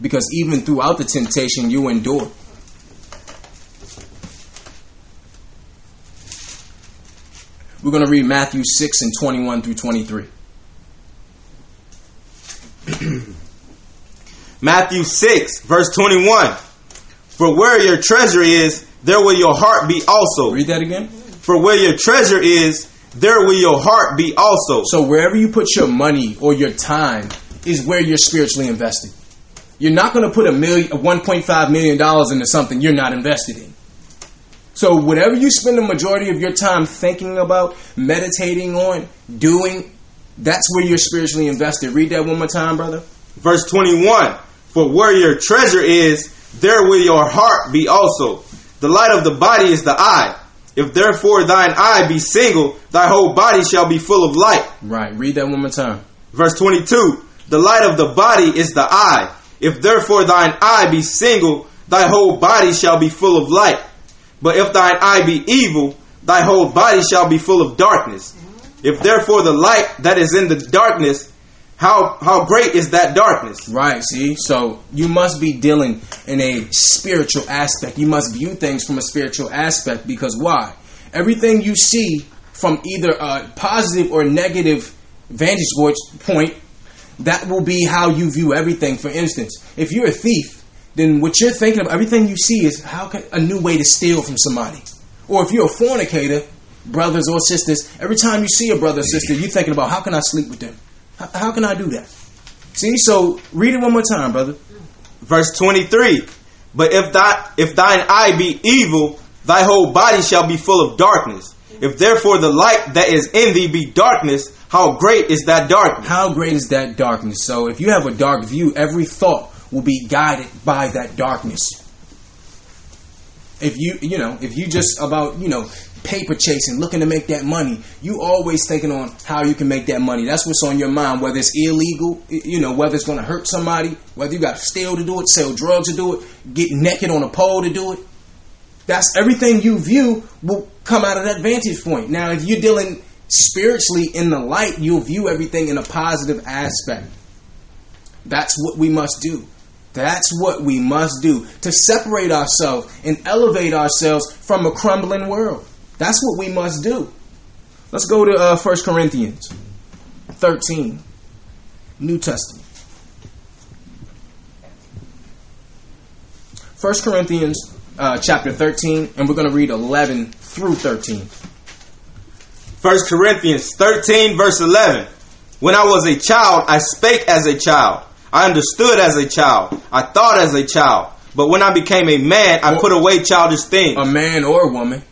Because even throughout the temptation, you endure. We're going to read Matthew 6 and 21 through 23. Matthew 6, verse 21. For where your treasure is, there will your heart be also. Read that again. For where your treasure is, there will your heart be also. So wherever you put your money or your time is where you're spiritually invested. You're not going to put a million, $1.5 million into something you're not invested in. So whatever you spend the majority of your time thinking about, meditating on, doing, that's where you're spiritually invested. Read that one more time, brother. Verse 21. For where your treasure is, there will your heart be also. The light of the body is the eye. If therefore thine eye be single, thy whole body shall be full of light. Right. Read that one more time. Verse 22. The light of the body is the eye. If therefore thine eye be single, thy whole body shall be full of light. But if thine eye be evil, thy whole body shall be full of darkness. If therefore the light that is in the darkness how how great is that darkness? Right, see? So you must be dealing in a spiritual aspect. You must view things from a spiritual aspect because why? Everything you see from either a positive or negative vantage point, that will be how you view everything. For instance, if you're a thief, then what you're thinking of everything you see is how can a new way to steal from somebody. Or if you're a fornicator, brothers or sisters, every time you see a brother or sister, you're thinking about how can I sleep with them? How can I do that? See, so read it one more time, brother. Verse 23. But if thy if thine eye be evil, thy whole body shall be full of darkness. If therefore the light that is in thee be darkness, how great is that darkness? How great is that darkness? So if you have a dark view, every thought will be guided by that darkness. If you you know, if you just about, you know, paper chasing, looking to make that money. You always thinking on how you can make that money. That's what's on your mind. Whether it's illegal, you know, whether it's going to hurt somebody, whether you got to steal to do it, sell drugs to do it, get naked on a pole to do it. That's everything you view will come out of that vantage point. Now, if you're dealing spiritually in the light, you'll view everything in a positive aspect. That's what we must do. That's what we must do to separate ourselves and elevate ourselves from a crumbling world. That's what we must do. Let's go to uh, 1 Corinthians 13, New Testament. 1 Corinthians uh, chapter 13, and we're going to read 11 through 13. 1 Corinthians 13, verse 11. When I was a child, I spake as a child. I understood as a child. I thought as a child. But when I became a man, I put away childish things. A man or a woman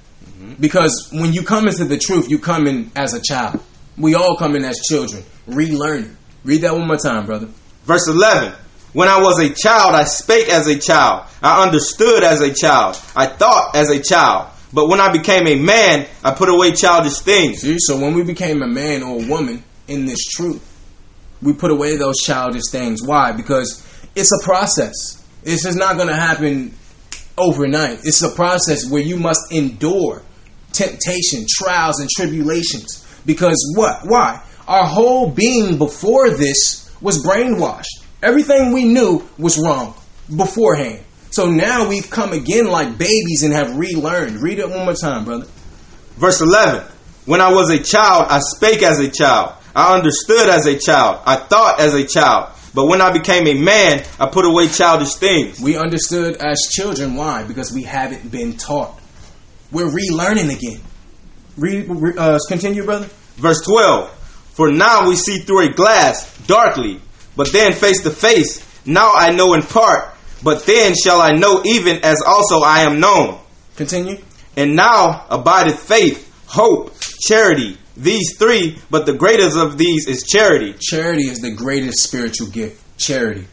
Because when you come into the truth, you come in as a child. We all come in as children, relearning. Read that one more time, brother. Verse 11. When I was a child, I spake as a child. I understood as a child. I thought as a child. But when I became a man, I put away childish things. See, so when we became a man or a woman in this truth, we put away those childish things. Why? Because it's a process. It's just not going to happen overnight. It's a process where you must endure temptation, trials, and tribulations. Because what? Why? Our whole being before this was brainwashed. Everything we knew was wrong beforehand. So now we've come again like babies and have relearned. Read it one more time, brother. Verse 11. When I was a child, I spake as a child. I understood as a child. I thought as a child. But when I became a man, I put away childish things. We understood as children. Why? Because we haven't been taught. We're relearning again. Read, uh, continue, brother. Verse 12. For now we see through a glass, darkly, but then face to face. Now I know in part, but then shall I know even as also I am known. Continue. And now abideth faith, hope, charity. These three, but the greatest of these is charity. Charity is the greatest spiritual gift. Charity.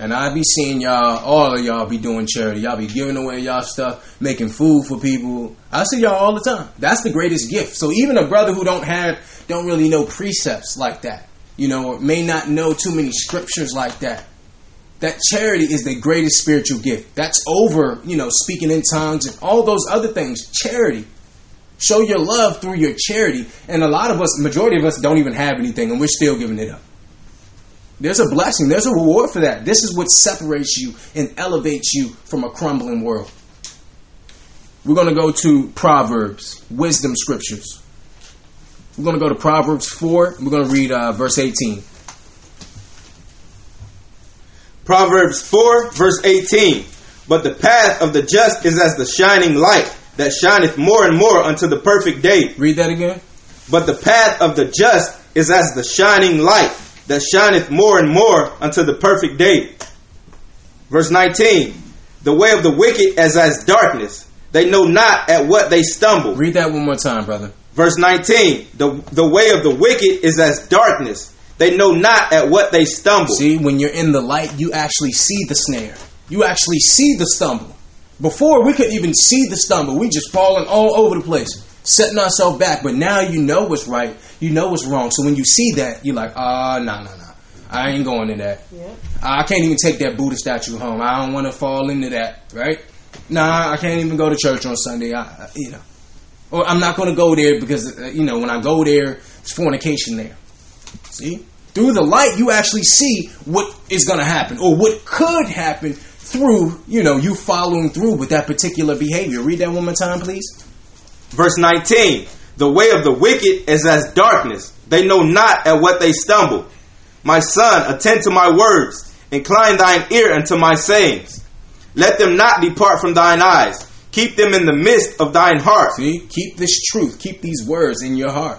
And I be seeing y'all, all of y'all be doing charity. Y'all be giving away y'all stuff, making food for people. I see y'all all the time. That's the greatest gift. So even a brother who don't have, don't really know precepts like that, you know, may not know too many scriptures like that. That charity is the greatest spiritual gift. That's over, you know, speaking in tongues and all those other things. Charity. Show your love through your charity. And a lot of us, majority of us, don't even have anything, and we're still giving it up. There's a blessing, there's a reward for that. This is what separates you and elevates you from a crumbling world. We're going to go to Proverbs, wisdom scriptures. We're going to go to Proverbs 4. We're going to read uh, verse 18. Proverbs 4, verse 18. But the path of the just is as the shining light that shineth more and more unto the perfect day. Read that again. But the path of the just is as the shining light that shineth more and more unto the perfect day. Verse 19. The way of the wicked is as darkness. They know not at what they stumble. Read that one more time, brother. Verse 19. The, the way of the wicked is as darkness. They know not at what they stumble. See, when you're in the light, you actually see the snare. You actually see the stumble. Before we could even see the stumble, we just falling all over the place, setting ourselves back. But now you know what's right, you know what's wrong. So when you see that, you're like, ah, uh, nah, nah, nah. I ain't going in that. Yeah. I can't even take that Buddha statue home. I don't want to fall into that, right? Nah, I can't even go to church on Sunday. I, you know, or I'm not going to go there because uh, you know when I go there, it's fornication there. See, through the light, you actually see what is going to happen or what could happen through, you know, you following through with that particular behavior. Read that one more time, please. Verse 19 The way of the wicked is as darkness, they know not at what they stumble. My son, attend to my words, incline thine ear unto my sayings. Let them not depart from thine eyes. Keep them in the midst of thine heart. See, keep this truth, keep these words in your heart.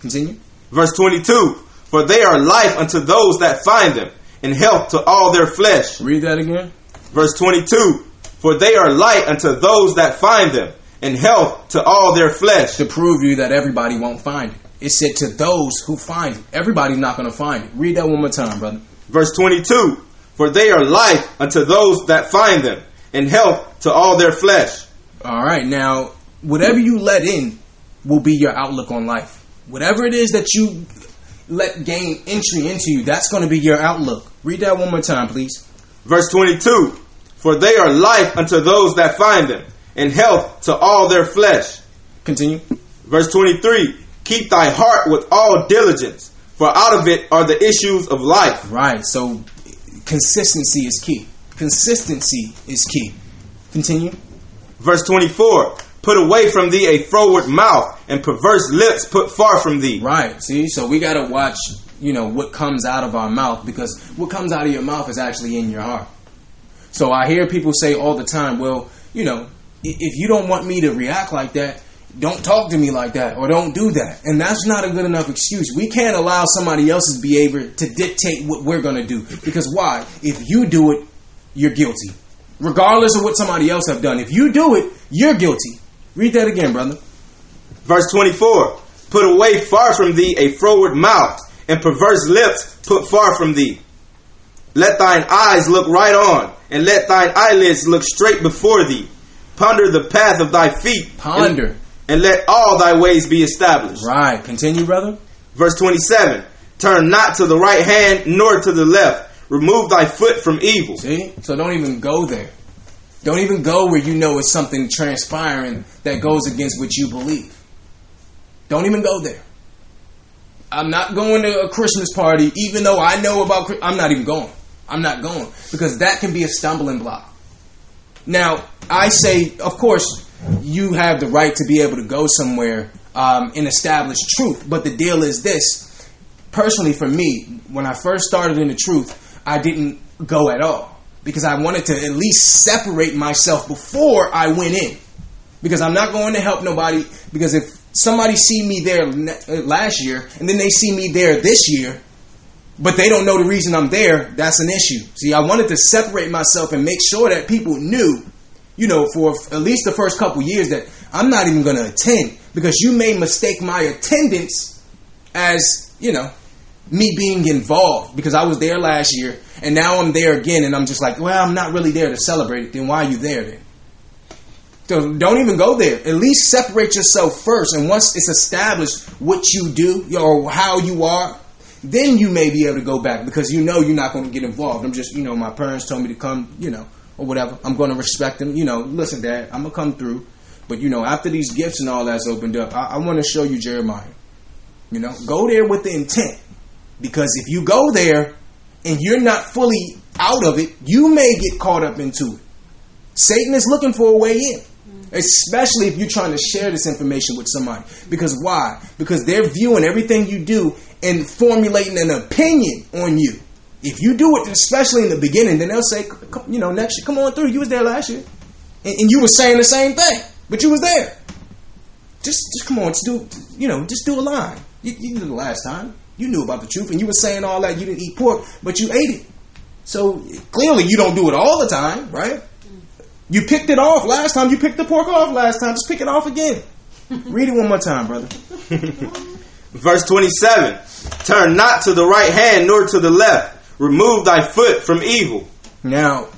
Continue. Verse 22 For they are life unto those that find them, and health to all their flesh. Read that again. Verse 22 For they are light unto those that find them, and health to all their flesh. To prove you that everybody won't find it. It said to those who find it. Everybody's not going to find it. Read that one more time, brother. Verse 22 For they are life unto those that find them, and health to all their flesh. All right, now, whatever you let in will be your outlook on life. Whatever it is that you let gain entry into you, that's going to be your outlook. Read that one more time, please. Verse 22 For they are life unto those that find them, and health to all their flesh. Continue. Verse 23 Keep thy heart with all diligence, for out of it are the issues of life. Right, so consistency is key. Consistency is key. Continue. Verse 24 Put away from thee a froward mouth, and perverse lips put far from thee. Right, see, so we got to watch you know what comes out of our mouth because what comes out of your mouth is actually in your heart. So I hear people say all the time, well, you know, if you don't want me to react like that, don't talk to me like that or don't do that. And that's not a good enough excuse. We can't allow somebody else's behavior to dictate what we're going to do because why? If you do it, you're guilty. Regardless of what somebody else have done. If you do it, you're guilty. Read that again, brother. Verse 24 Put away far from thee a froward mouth, and perverse lips put far from thee. Let thine eyes look right on, and let thine eyelids look straight before thee. Ponder the path of thy feet. Ponder. And, and let all thy ways be established. Right. Continue, brother. Verse 27 Turn not to the right hand nor to the left. Remove thy foot from evil. See? So don't even go there. Don't even go where you know it's something transpiring that goes against what you believe. Don't even go there. I'm not going to a Christmas party, even though I know about. I'm not even going. I'm not going because that can be a stumbling block. Now, I say, of course, you have the right to be able to go somewhere um, and establish truth, but the deal is this. Personally, for me, when I first started in the truth, I didn't go at all because I wanted to at least separate myself before I went in. Because I'm not going to help nobody. Because if somebody see me there last year and then they see me there this year, but they don't know the reason I'm there, that's an issue. See, I wanted to separate myself and make sure that people knew, you know, for at least the first couple years that I'm not even going to attend because you may mistake my attendance as, you know, me being involved because I was there last year and now I'm there again and I'm just like, well, I'm not really there to celebrate it. Then why are you there then? So don't even go there. At least separate yourself first. And once it's established what you do or how you are, then you may be able to go back because you know you're not going to get involved. I'm just, you know, my parents told me to come, you know, or whatever. I'm going to respect them. You know, listen, Dad, I'm going to come through. But, you know, after these gifts and all that's opened up, I, I want to show you Jeremiah. You know, go there with the intent. Because if you go there and you're not fully out of it, you may get caught up into it. Satan is looking for a way in. Especially if you're trying to share this information with somebody. Because why? Because they're viewing everything you do and formulating an opinion on you. If you do it, especially in the beginning, then they'll say, you know, next year, come on through. You was there last year. And, and you were saying the same thing, but you was there. Just, just come on, just do, you know, just do a line. You, you did the last time. You knew about the truth, and you were saying all that. You didn't eat pork, but you ate it. So clearly, you don't do it all the time, right? You picked it off last time. You picked the pork off last time. Just pick it off again. Read it one more time, brother. Verse 27 Turn not to the right hand nor to the left. Remove thy foot from evil. Now,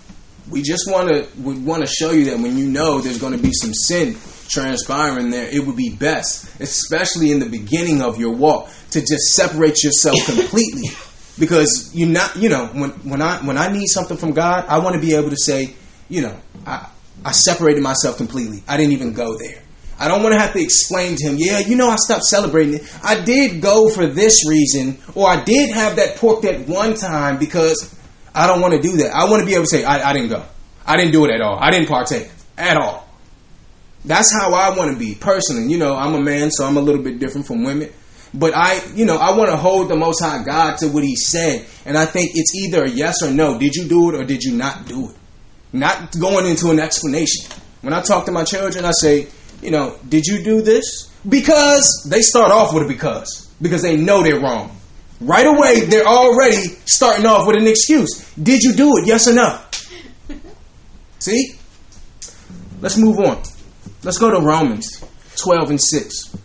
we just want to we want to show you that when you know there's going to be some sin transpiring there, it would be best, especially in the beginning of your walk, to just separate yourself completely. Because you're not, you know, when when I when I need something from God, I want to be able to say, you know, I I separated myself completely. I didn't even go there. I don't want to have to explain to him, yeah, you know, I stopped celebrating it. I did go for this reason, or I did have that pork that one time because I don't want to do that. I want to be able to say, I, I didn't go. I didn't do it at all. I didn't partake at all. That's how I want to be personally. You know, I'm a man, so I'm a little bit different from women. But I, you know, I want to hold the Most High God to what He said, and I think it's either a yes or no. Did you do it or did you not do it? Not going into an explanation. When I talk to my children, I say, you know, did you do this? Because they start off with a because because they know they're wrong. Right away, they're already starting off with an excuse. Did you do it? Yes or no? See? Let's move on. Let's go to Romans 12 and 6.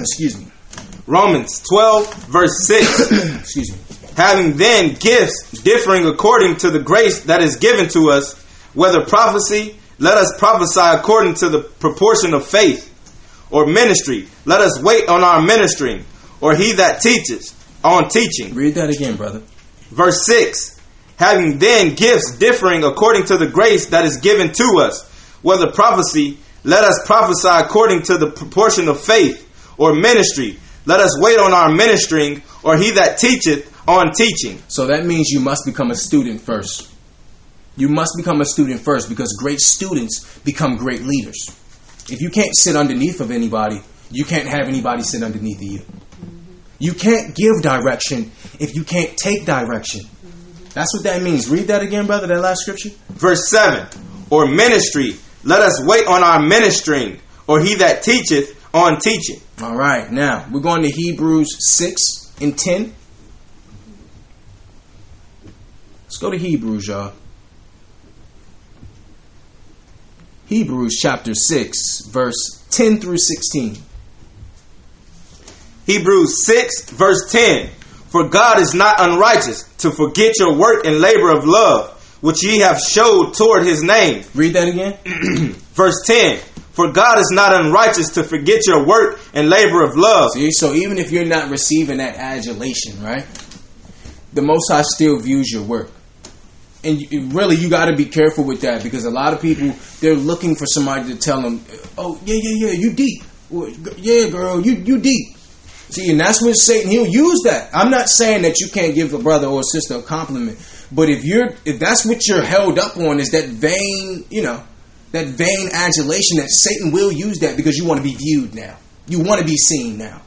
Excuse me. Romans 12, verse 6. Excuse me. Having then gifts differing according to the grace that is given to us, whether prophecy, let us prophesy according to the proportion of faith, or ministry, let us wait on our ministering, or he that teaches on teaching. Read that again, brother. Verse 6 Having then gifts differing according to the grace that is given to us, whether prophecy, let us prophesy according to the proportion of faith, or ministry, let us wait on our ministering, or he that teacheth on teaching. So that means you must become a student first. You must become a student first because great students become great leaders. If you can't sit underneath of anybody, you can't have anybody sit underneath of you. You can't give direction if you can't take direction. That's what that means. Read that again, brother, that last scripture. Verse 7 Or ministry, let us wait on our ministering, or he that teacheth on teaching. All right, now we're going to Hebrews 6 and 10. Let's go to Hebrews, y'all. Hebrews chapter 6, verse 10 through 16. Hebrews 6, verse 10. For God is not unrighteous to forget your work and labor of love, which ye have showed toward his name. Read that again. verse 10. For God is not unrighteous to forget your work and labor of love. See, so even if you're not receiving that adulation, right? The Most High still views your work. And you, really, you got to be careful with that because a lot of people, they're looking for somebody to tell them, oh, yeah, yeah, yeah, you deep. Yeah, girl, you, you deep. See, and that's when Satan he'll use that. I'm not saying that you can't give a brother or a sister a compliment, but if you're if that's what you're held up on is that vain, you know, that vain adulation that Satan will use that because you want to be viewed now. You want to be seen now.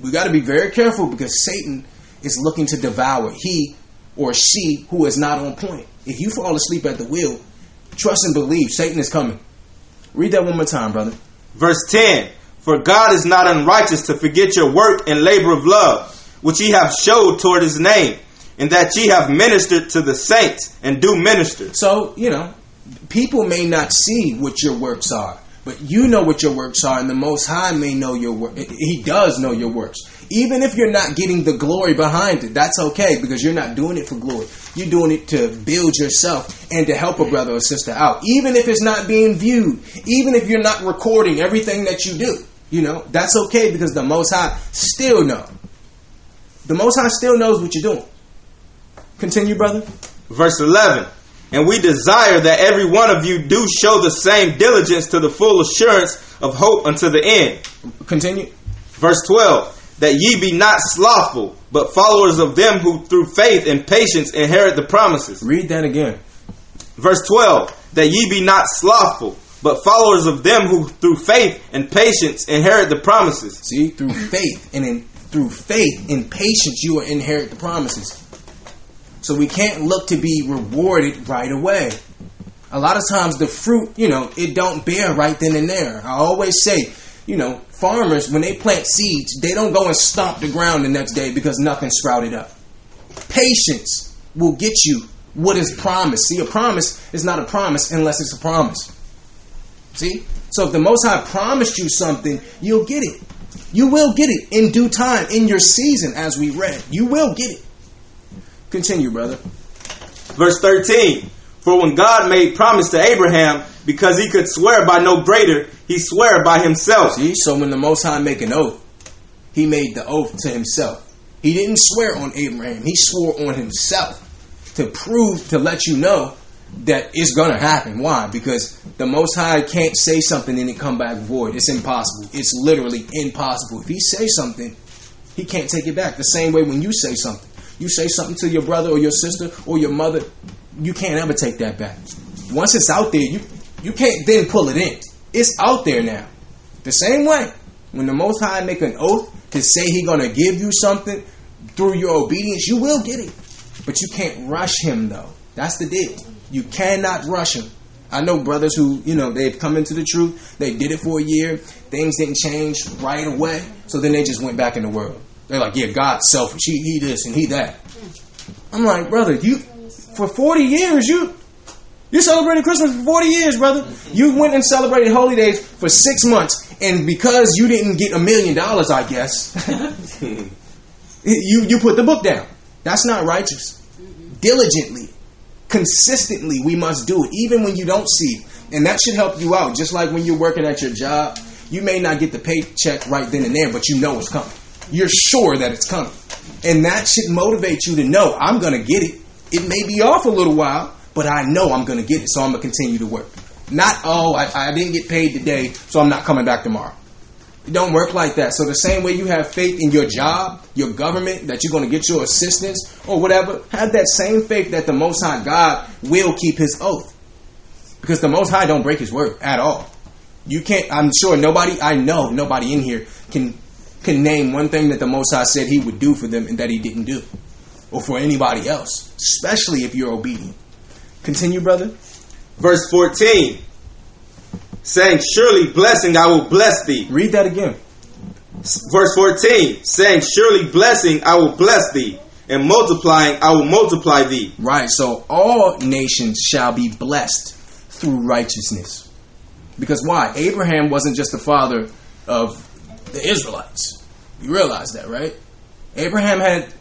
We got to be very careful because Satan is looking to devour he or she who is not on point. If you fall asleep at the wheel, trust and believe Satan is coming. Read that one more time, brother. Verse 10 For God is not unrighteous to forget your work and labor of love, which ye have showed toward his name, and that ye have ministered to the saints and do minister. So, you know, people may not see what your works are, but you know what your works are, and the Most High may know your work. He does know your works. Even if you're not getting the glory behind it, that's okay because you're not doing it for glory. You're doing it to build yourself and to help a brother or sister out. Even if it's not being viewed, even if you're not recording everything that you do, you know, that's okay because the Most High still know. The Most High still knows what you're doing. Continue, brother. Verse 11 And we desire that every one of you do show the same diligence to the full assurance of hope unto the end. Continue. Verse 12 That ye be not slothful, but followers of them who through faith and patience inherit the promises. Read that again. Verse 12 That ye be not slothful, but followers of them who through faith and patience inherit the promises. See, through faith and in through faith and patience you will inherit the promises. So we can't look to be rewarded right away. A lot of times the fruit, you know, it don't bear right then and there. I always say, you know, farmers when they plant seeds, they don't go and stomp the ground the next day because nothing sprouted up. Patience will get you what is promised. See, a promise is not a promise unless it's a promise. See? So if the Most High promised you something, you'll get it. You will get it in due time, in your season, as we read. You will get it. Continue, brother. Verse 13 For when God made promise to Abraham, because he could swear by no greater, he sware by himself. See, so when the Most High make an oath, he made the oath to himself. He didn't swear on Abraham, he swore on himself to prove, to let you know that it's gonna happen. Why? Because the Most High can't say something and it come back void. It's impossible. It's literally impossible. If He say something, He can't take it back. The same way when you say something, you say something to your brother or your sister or your mother, you can't ever take that back. Once it's out there, you you can't then pull it in. It's out there now. The same way when the Most High make an oath to say He gonna give you something through your obedience, you will get it. But you can't rush Him though. That's the deal. You cannot rush him. I know brothers who, you know, they've come into the truth, they did it for a year, things didn't change right away, so then they just went back in the world. They're like, yeah, God's selfish. He, he this and he that. I'm like, brother, you for 40 years, you you celebrated Christmas for 40 years, brother. You went and celebrated holy days for six months, and because you didn't get a million dollars, I guess, you you put the book down. That's not righteous. Diligently, consistently we must do it even when you don't see and that should help you out just like when you're working at your job you may not get the paycheck right then and there but you know it's coming you're sure that it's coming and that should motivate you to know i'm going to get it it may be off a little while but i know i'm going to get it so i'm going to continue to work not oh I, I didn't get paid today so i'm not coming back tomorrow it don't work like that. So the same way you have faith in your job, your government, that you're going to get your assistance or whatever, have that same faith that the Most High God will keep His oath, because the Most High don't break His word at all. You can't. I'm sure nobody. I know nobody in here can can name one thing that the Most High said He would do for them and that He didn't do, or for anybody else, especially if you're obedient. Continue, brother. Verse 14 saying, Surely blessing I will bless thee. Read that again. Verse 14, saying, Surely blessing I will bless thee, and multiplying I will multiply thee. Right. So all nations shall be blessed through righteousness. Because why? Abraham wasn't just the father of the Israelites. You realize that, right? Abraham had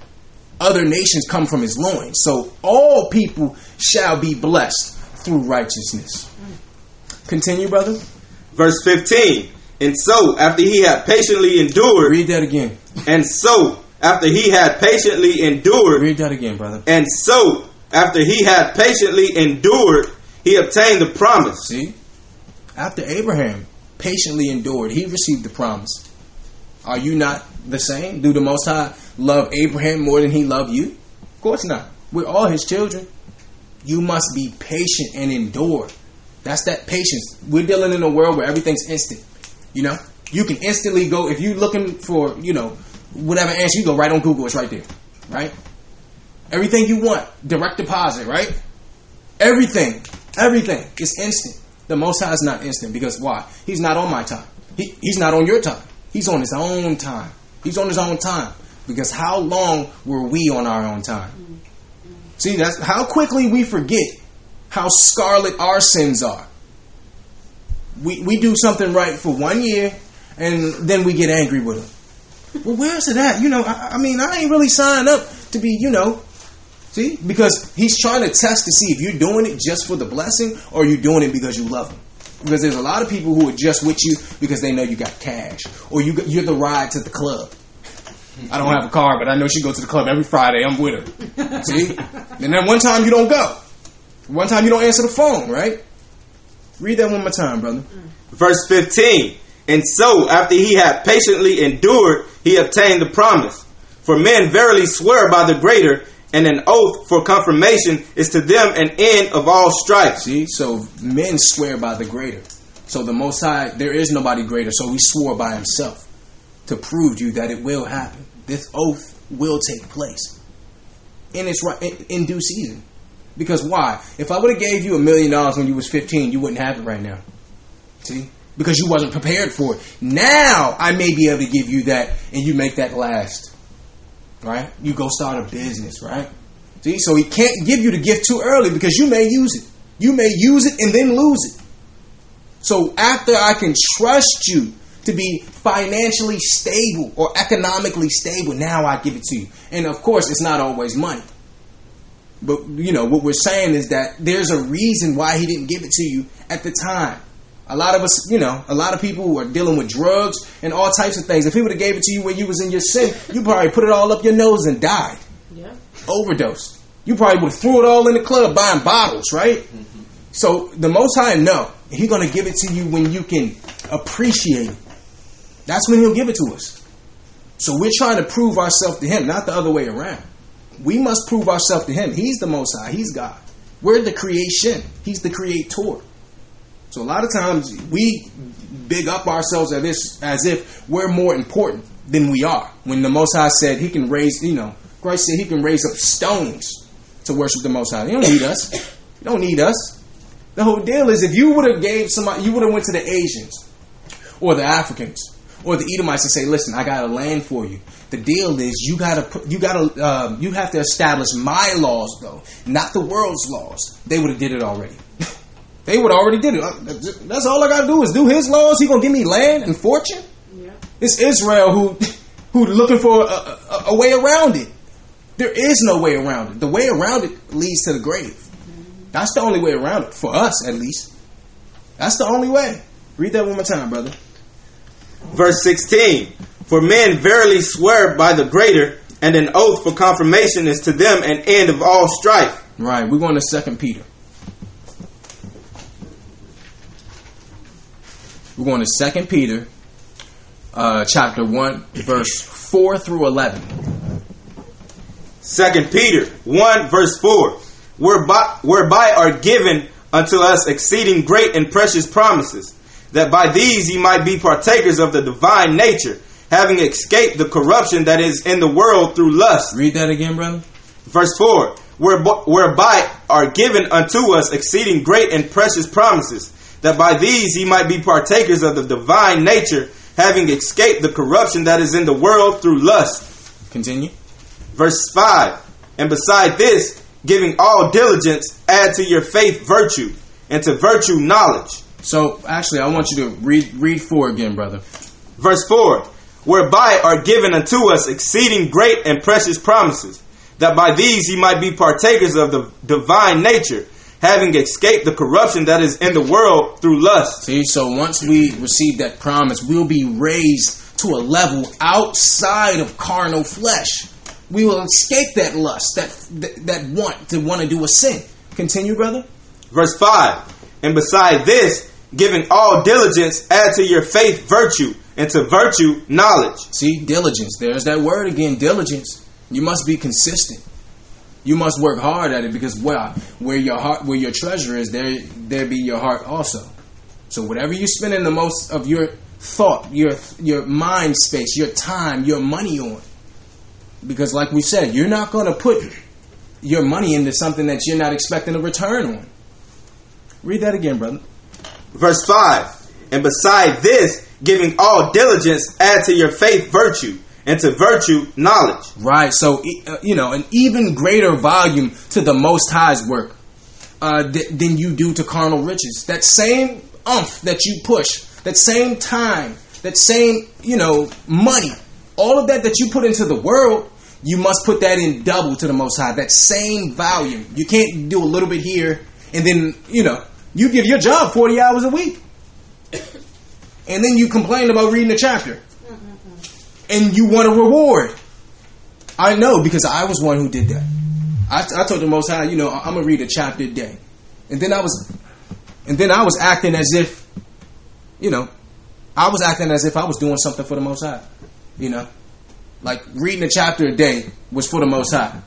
other nations come from his loins. So all people shall be blessed through righteousness. Continue, brother. Verse 15. And so, after he had patiently endured, Read that again. and so, after he had patiently endured, Read that again, brother. and so, after he had patiently endured, he obtained the promise. See? After Abraham patiently endured, he received the promise. Are you not the same? Do the Most High love Abraham more than he loved you? Of course not. We're all his children. You must be patient and endure. That's that patience. We're dealing in a world where everything's instant. You know? You can instantly go, if you're looking for, you know, whatever answer, you go right on Google, it's right there. Right? Everything you want, direct deposit, right? Everything, everything is instant. The Most High is not instant because why? He's not on my time. He, he's not on your time. He's on his own time. He's on his own time. Because how long were we on our own time? See, that's how quickly we forget how scarlet our sins are. We we do something right for one year, and then we get angry with him. Well, where's it at? You know, I, I mean, I ain't really signed up to be, you know, See? Because he's trying to test to see if you're doing it just for the blessing or you're doing it because you love him. Because there's a lot of people who are just with you because they know you got cash or you you're the ride to the club. I don't have a car, but I know she goes to the club every Friday. I'm with her. See? And then one time you don't go. One time you don't answer the phone, right? Read that one more time, brother. Verse 15. And so, after he had patiently endured, he obtained the promise. For men verily swear by the greater, and an oath for confirmation is to them an end of all strife. See? So men swear by the greater. So the Most High, there is nobody greater. So he swore by himself to prove to you that it will happen. This oath will take place. in it's right in, in due season. Because why? If I would have gave you a million dollars when you was 15, you wouldn't have it right now. See? Because you wasn't prepared for it. Now I may be able to give you that and you make that last. Right? You go start a business, right? See? So he can't give you the gift too early because you may use it. You may use it and then lose it. So after I can trust you to be financially stable or economically stable, now I give it to you. And of course, it's not always money. But you know what we're saying is that there's a reason why he didn't give it to you at the time. A lot of us, you know, a lot of people who are dealing with drugs and all types of things. If he would have gave it to you when you was in your sin, you probably put it all up your nose and died. Yeah. Overdose. You probably would have threw it all in the club buying bottles, right? Mm-hmm. So the Most High, no, He's gonna give it to you when you can appreciate it. That's when He'll give it to us. So we're trying to prove ourselves to Him, not the other way around. We must prove ourselves to Him. He's the Most High. He's God. We're the creation. He's the Creator. So a lot of times we big up ourselves as this as if we're more important than we are. When the Most High said He can raise, you know, Christ said He can raise up stones to worship the Most High. He don't need us. He don't need us. The whole deal is if you would have gave somebody, you would have went to the Asians or the Africans or the Edomites and say, "Listen, I got a land for you." The deal is you gotta you gotta um, you have to establish my laws though, not the world's laws. They would have did it already. They would already did it. Uh, That's all I gotta do is do His laws. He gonna give me land and fortune. Yeah. It's Israel who who looking for a, a, a way around it. There is no way around it. The way around it leads to the grave. That's the only way around it for us, at least. That's the only way. Read that one more time, brother. Verse 16. For men verily swear by the greater, and an oath for confirmation is to them an end of all strife. Right, we're going to Second Peter. We're going to Second Peter, uh, chapter one, verse four through eleven. Second Peter 1 verse 4. Whereby, whereby are given unto us exceeding great and precious promises, that by these ye might be partakers of the divine nature, having escaped the corruption that is in the world through lust. Read that again, brother. Verse 4 Whereby, whereby are given unto us exceeding great and precious promises, that by these ye might be partakers of the divine nature, having escaped the corruption that is in the world through lust. Continue. Verse 5 And beside this, giving all diligence, add to your faith virtue, and to virtue knowledge. So actually, I want you to read read four again, brother. Verse 4 Whereby are given unto us exceeding great and precious promises, that by these ye might be partakers of the divine nature, having escaped the corruption that is in the world through lust. See, so once we receive that promise, we'll be raised to a level outside of carnal flesh. We will escape that lust, that that, that want to want to do a sin. Continue, brother. Verse 5 And beside this, giving all diligence, add to your faith virtue, and to virtue knowledge. See, diligence. There's that word again, diligence. You must be consistent. You must work hard at it because where where your heart where your treasure is, there there be your heart also. So whatever you spend in the most of your thought, your your mind space, your time, your money on. Because like we said, you're not going to put your money into something that you're not expecting a return on. Read that again, brother. Verse 5 And beside this, giving all diligence, add to your faith virtue, and to virtue knowledge. Right. So, uh, you know, an even greater volume to the Most High's work uh, th- than you do to carnal riches. That same umph that you push, that same time, that same, you know, money, all of that that you put into the world, you must put that in double to the Most High. That same volume. You can't do a little bit here and then, you know, you give your job 40 hours a week. And then you complain about reading a chapter and you want a reward. I know because I was one who did that. I, I told the Most High, you know, I'm gonna read a chapter a day, and then I was, and then I was acting as if, you know, I was acting as if I was doing something for the Most High, you know, like reading a chapter a day was for the Most High.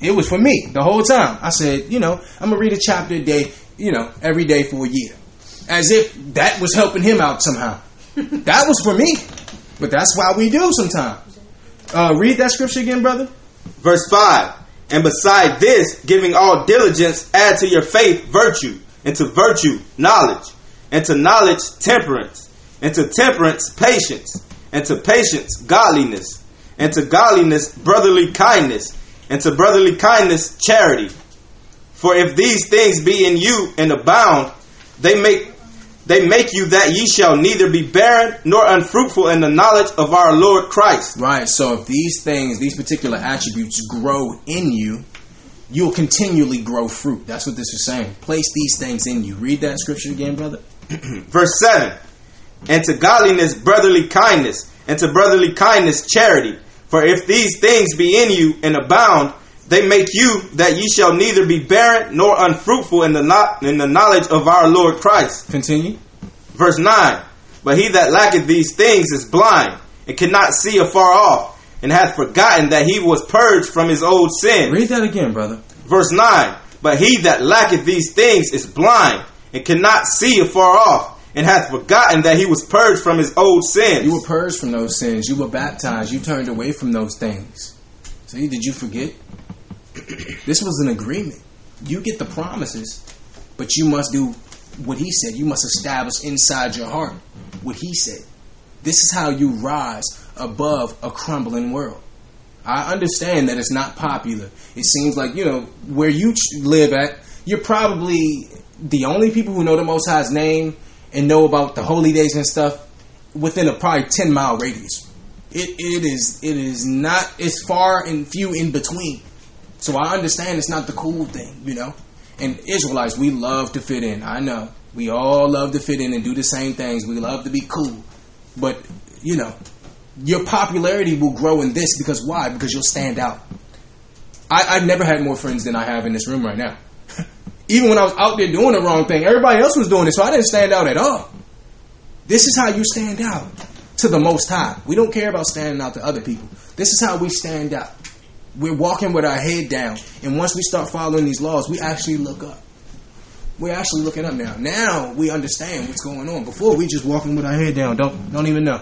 It was for me the whole time. I said, you know, I'm gonna read a chapter a day, you know, every day for a year, as if that was helping him out somehow. that was for me. But that's why we do sometimes. Uh, read that scripture again, brother. Verse 5 And beside this, giving all diligence, add to your faith virtue, and to virtue knowledge, and to knowledge temperance, and to temperance patience, and to patience godliness, and to godliness brotherly kindness, and to brotherly kindness charity. For if these things be in you and abound, they make they make you that ye shall neither be barren nor unfruitful in the knowledge of our Lord Christ. Right. So if these things, these particular attributes grow in you, you'll continually grow fruit. That's what this is saying. Place these things in you. Read that scripture again, brother. Verse 7 And to godliness brotherly kindness, and to brotherly kindness charity. For if these things be in you and abound, they make you that ye shall neither be barren nor unfruitful in the not in the knowledge of our Lord Christ. Continue. Verse 9 But he that lacketh these things is blind, and cannot see afar off, and hath forgotten that he was purged from his old sin. Read that again, brother. Verse 9 But he that lacketh these things is blind, and cannot see afar off, and hath forgotten that he was purged from his old sins. You were purged from those sins. You were baptized. You turned away from those things. See, did you forget? This was an agreement. You get the promises, but you must do what he said. You must establish inside your heart what he said. This is how you rise above a crumbling world. I understand that it's not popular. It seems like, you know, where you live at, you're probably the only people who know the Most High's name and know about the holy days and stuff within a probably 10 mile radius. It, it is it is not it's far and few in between. So I understand it's not the cool thing, you know. And Israelites, we love to fit in. I know we all love to fit in and do the same things. We love to be cool, but you know, your popularity will grow in this because why? Because you'll stand out. I, I've never had more friends than I have in this room right now. Even when I was out there doing the wrong thing, everybody else was doing it, so I didn't stand out at all. This is how you stand out to the Most High. We don't care about standing out to other people. This is how we stand out. We're walking with our head down, and once we start following these laws, we actually look up. We're actually looking up now. Now we understand what's going on. Before we just walking with our head down, don't don't even know.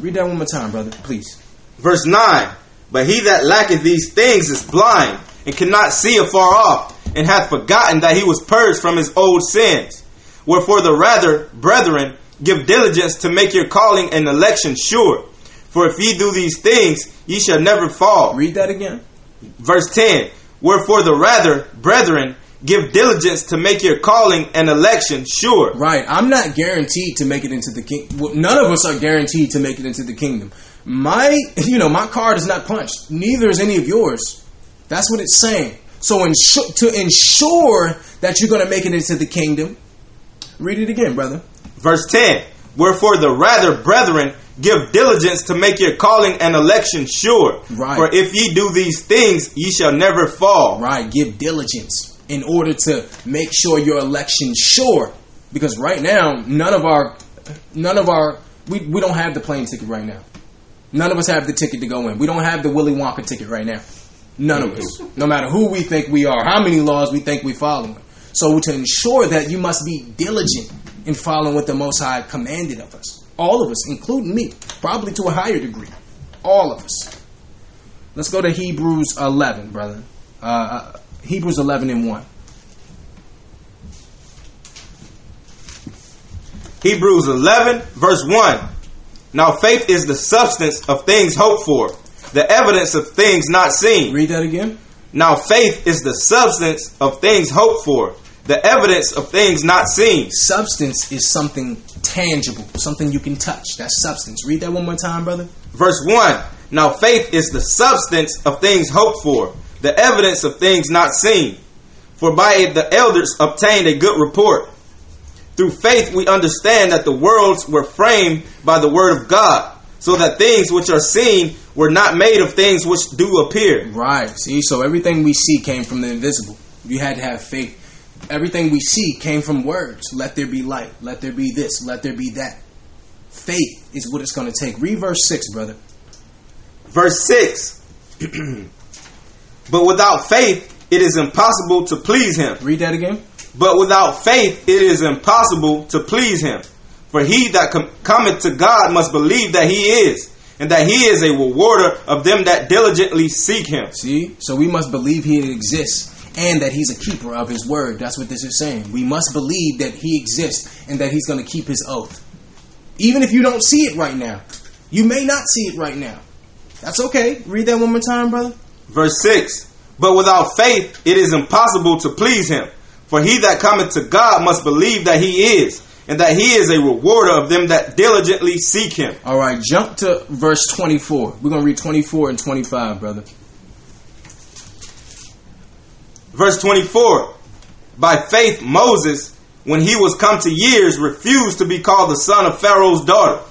Read that one more time, brother, please. Verse 9 But he that lacketh these things is blind, and cannot see afar off, and hath forgotten that he was purged from his old sins. Wherefore the rather, brethren, give diligence to make your calling and election sure. For if ye do these things, ye shall never fall. Read that again. Verse 10 Wherefore the rather, brethren, give diligence to make your calling and election sure. Right. I'm not guaranteed to make it into the kingdom. Well, none of us are guaranteed to make it into the kingdom. My, you know, my card is not punched. Neither is any of yours. That's what it's saying. So insu- to ensure that you're going to make it into the kingdom, read it again, brother. Verse 10 Wherefore the rather, brethren, give diligence to make your calling and election sure. Right. For if ye do these things, ye shall never fall. Right. Give diligence in order to make sure your election sure. Because right now, none of our, none of our, we, we don't have the plane ticket right now. None of us have the ticket to go in. We don't have the Willy Wonka ticket right now. None of us. Mm-hmm. No matter who we think we are, how many laws we think we're following. So to ensure that you must be diligent in following what the Most High commanded of us. All of us, including me, probably to a higher degree. All of us. Let's go to Hebrews 11, brother. Uh, uh, Hebrews 11 and 1. Hebrews 11, verse 1. Now faith is the substance of things hoped for, the evidence of things not seen. Read that again. Now faith is the substance of things hoped for, the evidence of things not seen. Substance is something tangible, something you can touch. That's substance. Read that one more time, brother. Verse 1. Now faith is the substance of things hoped for, the evidence of things not seen. For by it the elders obtained a good report. Through faith we understand that the worlds were framed by the word of God, so that things which are seen were not made of things which do appear. Right. See, so everything we see came from the invisible. You had to have faith. Everything we see came from words. Let there be light. Let there be this. Let there be that. Faith is what it's going to take. Read verse 6, brother. Verse 6. but without faith it is impossible to please him. Read that again. But without faith it is impossible to please him. For he that com- cometh to God must believe that he is, and that he is a rewarder of them that diligently seek him. See? So we must believe he exists and that he's a keeper of his word. That's what this is saying. We must believe that he exists and that he's going to keep his oath. Even if you don't see it right now. You may not see it right now. That's okay. Read that one more time, brother. Verse 6 But without faith it is impossible to please him. For he that cometh to God must believe that he is, and that he is a rewarder of them that diligently seek him. All right, jump to verse 24. We're going to read 24 and 25, brother. Verse 24 By faith, Moses, when he was come to years, refused to be called the son of Pharaoh's daughter,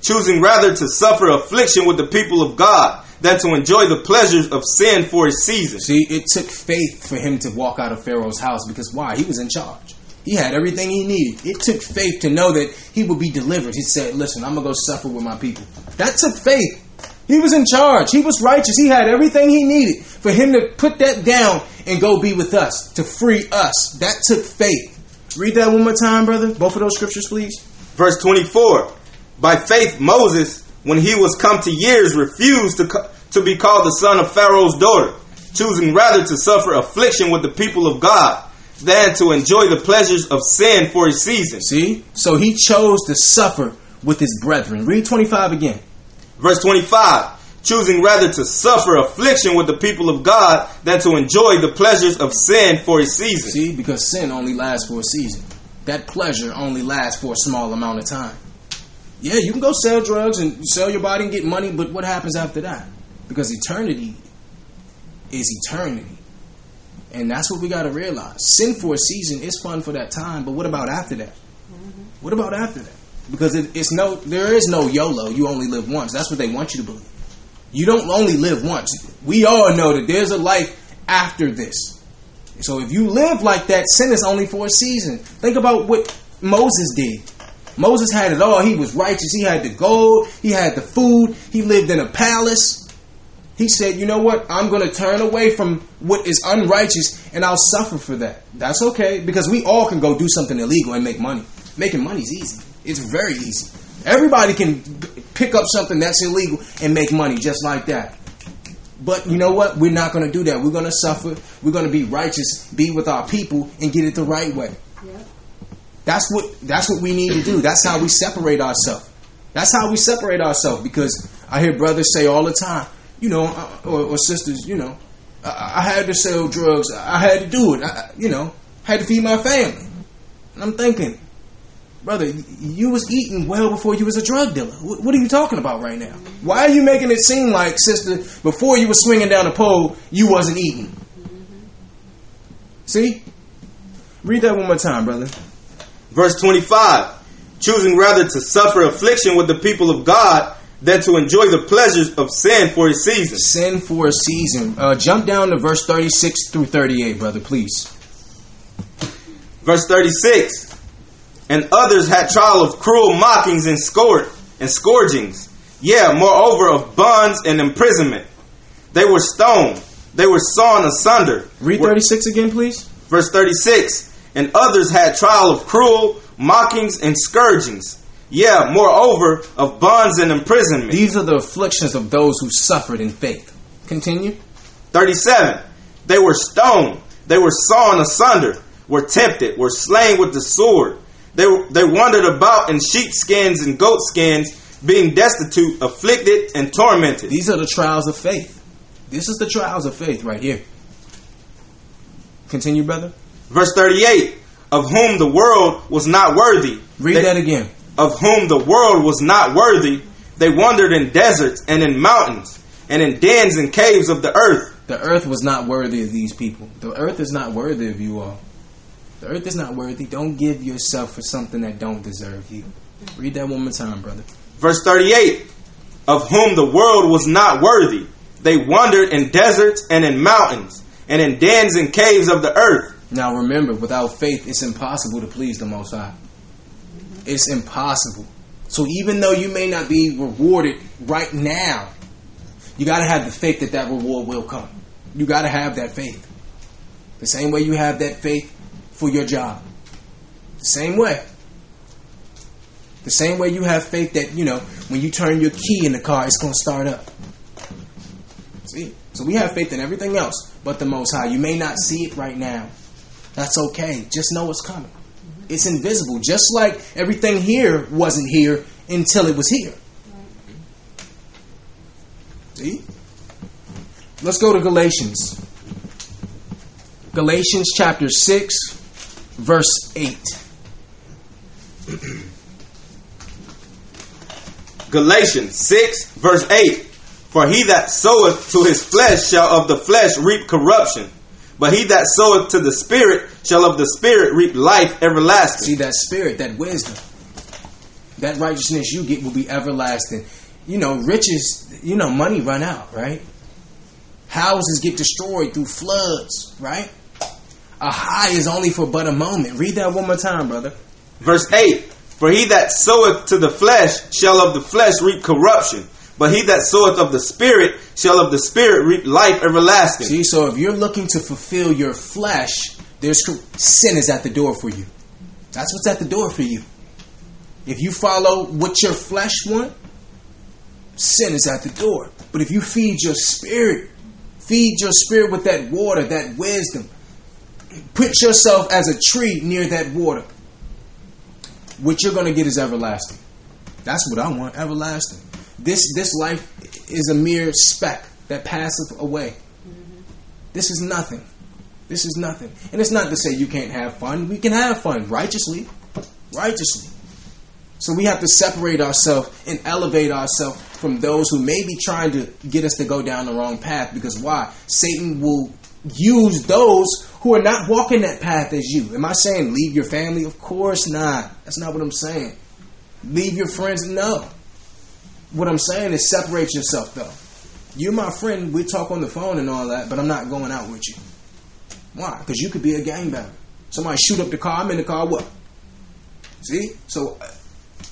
choosing rather to suffer affliction with the people of God than to enjoy the pleasures of sin for a season. See, it took faith for him to walk out of Pharaoh's house because why? He was in charge. He had everything he needed. It took faith to know that he would be delivered. He said, Listen, I'm going to go suffer with my people. That took faith. He was in charge. He was righteous. He had everything he needed for him to put that down and go be with us, to free us. That took faith. Read that one more time, brother. Both of those scriptures, please. Verse 24 By faith, Moses, when he was come to years, refused to, co- to be called the son of Pharaoh's daughter, choosing rather to suffer affliction with the people of God than to enjoy the pleasures of sin for a season. See? So he chose to suffer with his brethren. Read 25 again. Verse 25 Choosing rather to suffer affliction with the people of God than to enjoy the pleasures of sin for a season. See? Because sin only lasts for a season. That pleasure only lasts for a small amount of time. Yeah, you can go sell drugs and sell your body and get money, but what happens after that? Because eternity is eternity. And that's what we got to realize. Sin for a season is fun for that time, but what about after that? What about after that? Because it, it's no, there is no YOLO. You only live once. That's what they want you to believe. You don't only live once. We all know that there's a life after this. So if you live like that, sin is only for a season. Think about what Moses did. Moses had it all. He was righteous. He had the gold. He had the food. He lived in a palace. He said, you know what? I'm going to turn away from what is unrighteous and I'll suffer for that. That's okay because we all can go do something illegal and make money. Making money is easy. It's very easy. Everybody can pick up something that's illegal and make money just like that. But you know what? We're not going to do that. We're going to suffer. We're going to be righteous, be with our people, and get it the right way. That's what that's what we need to do. That's how we separate ourselves. That's how we separate ourselves because I hear brothers say all the time, you know, uh, or, or sisters, you know, I, I, had to sell drugs. I had to do it. I, you know, had to feed my family. And I'm thinking, brother, you was eating well before you was a drug dealer. What, are you talking about right now? Why are you making it seem like, sister, before you was swinging down the pole, you wasn't eating? See? Read that one more time, brother. Verse 25 choosing rather to suffer affliction with the people of God than to enjoy the pleasures of sin for a season. Sin for a season. Uh, jump down to verse 36 through 38, brother, please. Verse 36 And others had trial of cruel mockings and, scour- and scourgings, yeah, moreover, of bonds and imprisonment. They were stoned, they were sawn asunder. Read 36 again, please. Verse 36 And others had trial of cruel mockings, and scourgings. Yeah, moreover, of bonds and imprisonment. These are the afflictions of those who suffered in faith. Continue. 37. They were stoned, they were sawn asunder, were tempted, were slain with the sword. They, they wandered about in sheepskins and goatskins, being destitute, afflicted, and tormented. These are the trials of faith. This is the trials of faith right here. Continue, brother. Verse 38 of whom the world was not worthy. Read they, that again. Of whom the world was not worthy. They wandered in deserts and in mountains and in dens and caves of the earth. The earth was not worthy of these people. The earth is not worthy of you all. The earth is not worthy. Don't give yourself for something that don't deserve you. Read that one more time, brother. Verse 38 Of whom the world was not worthy. They wandered in deserts and in mountains and in dens and caves of the earth. Now remember, without faith, it's impossible to please the Most High. It's impossible. So even though you may not be rewarded right now, you got to have the faith that that reward will come. You got to have that faith. The same way you have that faith for your job. The same way. The same way you have faith that, you know, when you turn your key in the car, it's going to start up. See? So we have faith in everything else but the Most High. You may not see it right now. That's okay. Just know it's coming. It's invisible. Just like everything here wasn't here until it was here. See? Let's go to Galatians. Galatians chapter 6, verse 8. Galatians 6, verse 8. For he that soweth to his flesh shall of the flesh reap corruption but he that soweth to the Spirit shall of the Spirit reap life everlasting. See, that Spirit, that wisdom, that righteousness you get will be everlasting. You know, riches, you know, money run out, right? Houses get destroyed through floods, right? A high is only for but a moment. Read that one more time, brother. Verse 8 For he that soweth to the flesh shall of the flesh reap corruption but he that soweth of the Spirit shall of the Spirit reap life everlasting. See, so if you're looking to fulfill your flesh, there's sin is at the door for you. That's what's at the door for you. If you follow what your flesh want, sin is at the door. But if you feed your spirit, feed your spirit with that water, that wisdom, put yourself as a tree near that water, what you're going to get is everlasting. That's what I want, everlasting. This this life is a mere speck that passeth away. Mm-hmm. This is nothing. This is nothing. And it's not to say you can't have fun. We can have fun righteously. Righteously. So we have to separate ourselves and elevate ourselves from those who may be trying to get us to go down the wrong path. Because why? Satan will use those who are not walking that path as you. Am I saying leave your family? Of course not. That's not what I'm saying. Leave your friends? No. What I'm saying is separate yourself though. You're my friend. We talk on the phone and all that, but I'm not going out with you. Why? Because you could be a gangbanger. Somebody shoot up the car. I'm in the car. What? See? So, uh,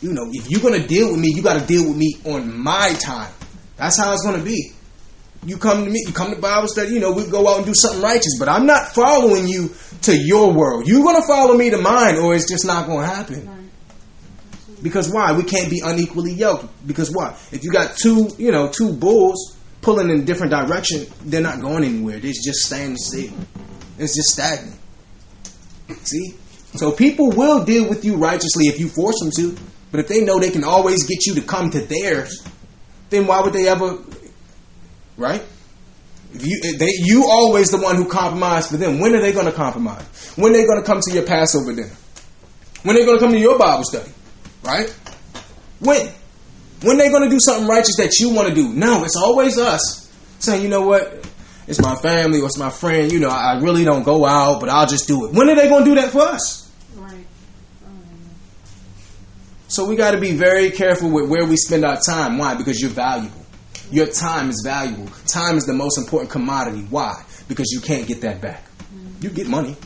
you know, if you're gonna deal with me, you got to deal with me on my time. That's how it's gonna be. You come to me, you come to Bible study. You know, we go out and do something righteous, but I'm not following you to your world. You're gonna follow me to mine, or it's just not gonna happen. Because why? We can't be unequally yoked. Because why? If you got two, you know, two bulls pulling in different direction, they're not going anywhere. They're just staying still. It's just stagnant. See? So people will deal with you righteously if you force them to. But if they know they can always get you to come to theirs, then why would they ever? Right? If you they you always the one who compromised for them. When are they going to compromise? When are they going to come to your Passover dinner? When are they going to come to your Bible study? Right? When? When they going to do something righteous that you want to do? No, it's always us saying, you know what? It's my family or it's my friend. You know, I really don't go out, but I'll just do it. When are they going to do that for us? Right. So we got to be very careful with where we spend our time. Why? Because you're valuable. Your time is valuable. Time is the most important commodity. Why? Because you can't get that back. Mm. You get money.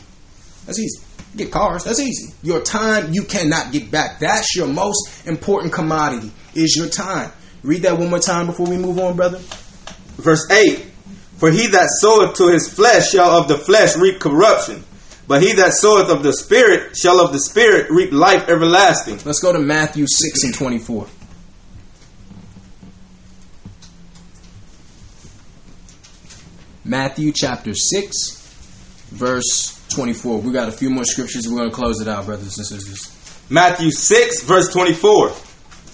That's easy. You get cars. That's easy. Your time you cannot get back. That's your most important commodity. Is your time. Read that one more time before we move on, brother. Verse 8 For he that soweth to his flesh shall of the flesh reap corruption, but he that soweth of the Spirit shall of the Spirit reap life everlasting. Let's go to Matthew 6 and 24. Matthew chapter 6, verse 24. We got a few more scriptures. We're going to close it out, brothers and sisters. Matthew 6, verse 24.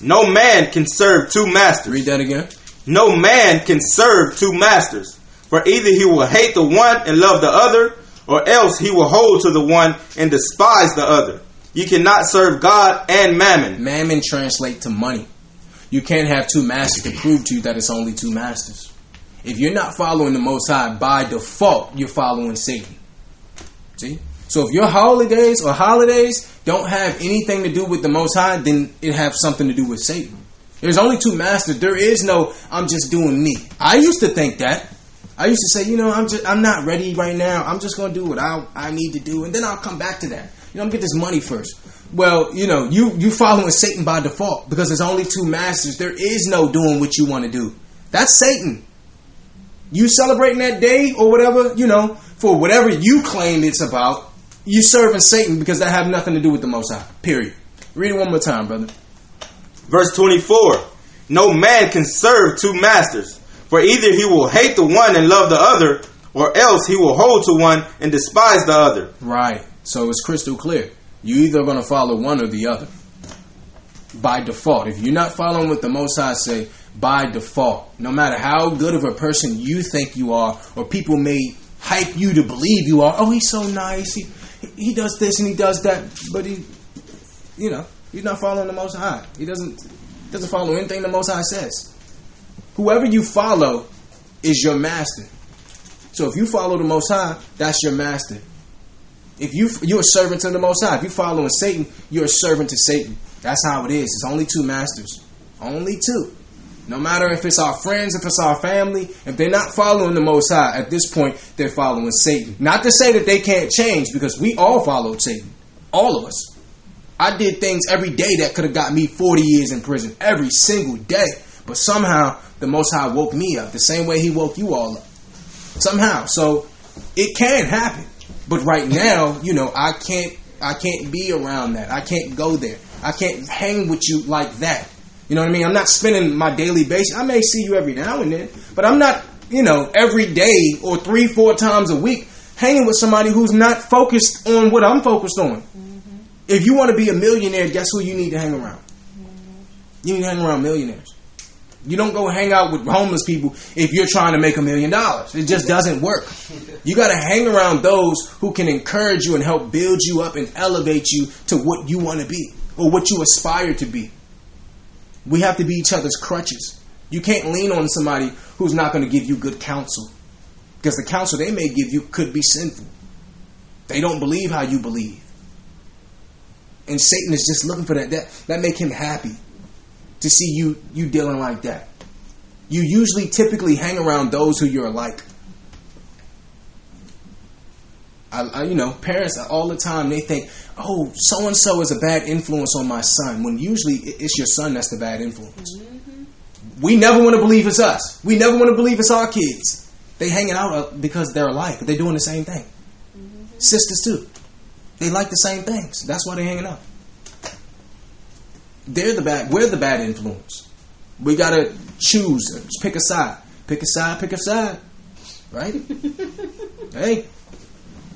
No man can serve two masters. Read that again. No man can serve two masters. For either he will hate the one and love the other, or else he will hold to the one and despise the other. You cannot serve God and mammon. Mammon translate to money. You can't have two masters to prove to you that it's only two masters. If you're not following the Most High by default, you're following Satan. See? So if your holidays or holidays don't have anything to do with the Most High, then it have something to do with Satan. There's only two masters. There is no I'm just doing me. I used to think that. I used to say, you know, I'm just I'm not ready right now. I'm just gonna do what I I need to do, and then I'll come back to that. You know, I'm get this money first. Well, you know, you you following Satan by default because there's only two masters. There is no doing what you want to do. That's Satan. You celebrating that day or whatever, you know, for whatever you claim it's about, you serving Satan because that have nothing to do with the Most High. Period. Read it one more time, brother. Verse 24. No man can serve two masters. For either he will hate the one and love the other, or else he will hold to one and despise the other. Right. So it's crystal clear. You either going to follow one or the other. By default. If you're not following what the Most High say, by default. No matter how good of a person you think you are, or people may hype you to believe you are. Oh, he's so nice. He he does this and he does that, but he, you know, he's not following the Most High. He doesn't doesn't follow anything the Most High says. Whoever you follow is your master. So if you follow the Most High, that's your master. If you you're a servant to the Most High, if you're following Satan, you're a servant to Satan. That's how it is. It's only two masters, only two. No matter if it's our friends, if it's our family, if they're not following the Most High, at this point, they're following Satan. Not to say that they can't change, because we all followed Satan. All of us. I did things every day that could have got me 40 years in prison. Every single day. But somehow, the Most High woke me up the same way He woke you all up. Somehow. So, it can happen. But right now, you know, I can't, I can't be around that. I can't go there. I can't hang with you like that. You know what I mean? I'm not spending my daily basis. I may see you every now and then, but I'm not, you know, every day or three, four times a week hanging with somebody who's not focused on what I'm focused on. Mm-hmm. If you want to be a millionaire, guess who you need to hang around? Mm-hmm. You need to hang around millionaires. You don't go hang out with homeless people if you're trying to make a million dollars. It just doesn't work. You got to hang around those who can encourage you and help build you up and elevate you to what you want to be or what you aspire to be. We have to be each other's crutches. You can't lean on somebody who's not going to give you good counsel. Because the counsel they may give you could be sinful. They don't believe how you believe. And Satan is just looking for that. That that make him happy to see you you dealing like that. You usually typically hang around those who you're like. I, I, you know, parents all the time they think, "Oh, so and so is a bad influence on my son." When usually it's your son that's the bad influence. Mm-hmm. We never want to believe it's us. We never want to believe it's our kids. They hanging out uh, because they're alike. They're doing the same thing. Mm-hmm. Sisters too. They like the same things. That's why they're hanging out. They're the bad. We're the bad influence. We gotta choose. Pick a side. Pick a side. Pick a side. Right? hey.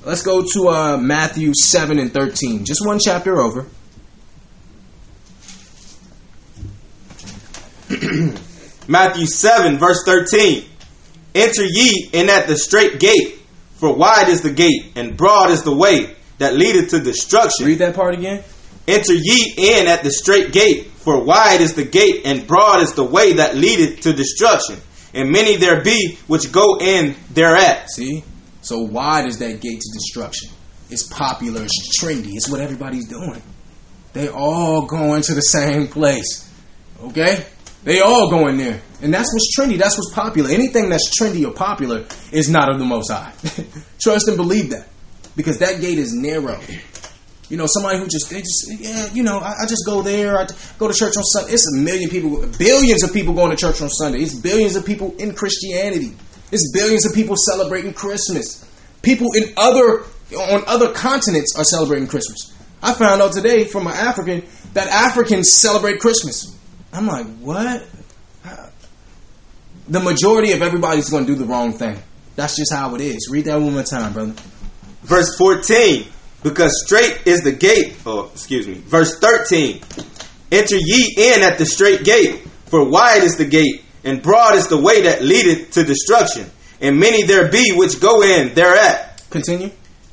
Let's go to uh, Matthew 7 and 13. Just one chapter over. Matthew 7, verse 13. Enter ye in at the straight gate, for wide is the gate, and broad is the way that leadeth to destruction. Read that part again. Enter ye in at the straight gate, for wide is the gate, and broad is the way that leadeth to destruction. And many there be which go in thereat. See? So wide is that gate to destruction. It's popular, it's trendy, it's what everybody's doing. They all going to the same place. Okay? They all going there. And that's what's trendy, that's what's popular. Anything that's trendy or popular is not of the most high. Trust and believe that. Because that gate is narrow. You know, somebody who just, they just, yeah, you know, I, I just go there. I go to church on Sunday. It's a million people, billions of people going to church on Sunday. It's billions of people in Christianity. It's billions of people celebrating Christmas. People in other, on other continents are celebrating Christmas. I found out today from an African that Africans celebrate Christmas. I'm like, what? The majority of everybody's going to do the wrong thing. That's just how it is. Read that one more time, brother. Verse 14. Because straight is the gate. Oh, excuse me. Verse 13. Enter ye in at the straight gate, for wide is the gate, and broad is the way that leadeth to destruction, and many there be which go in thereat. Continue.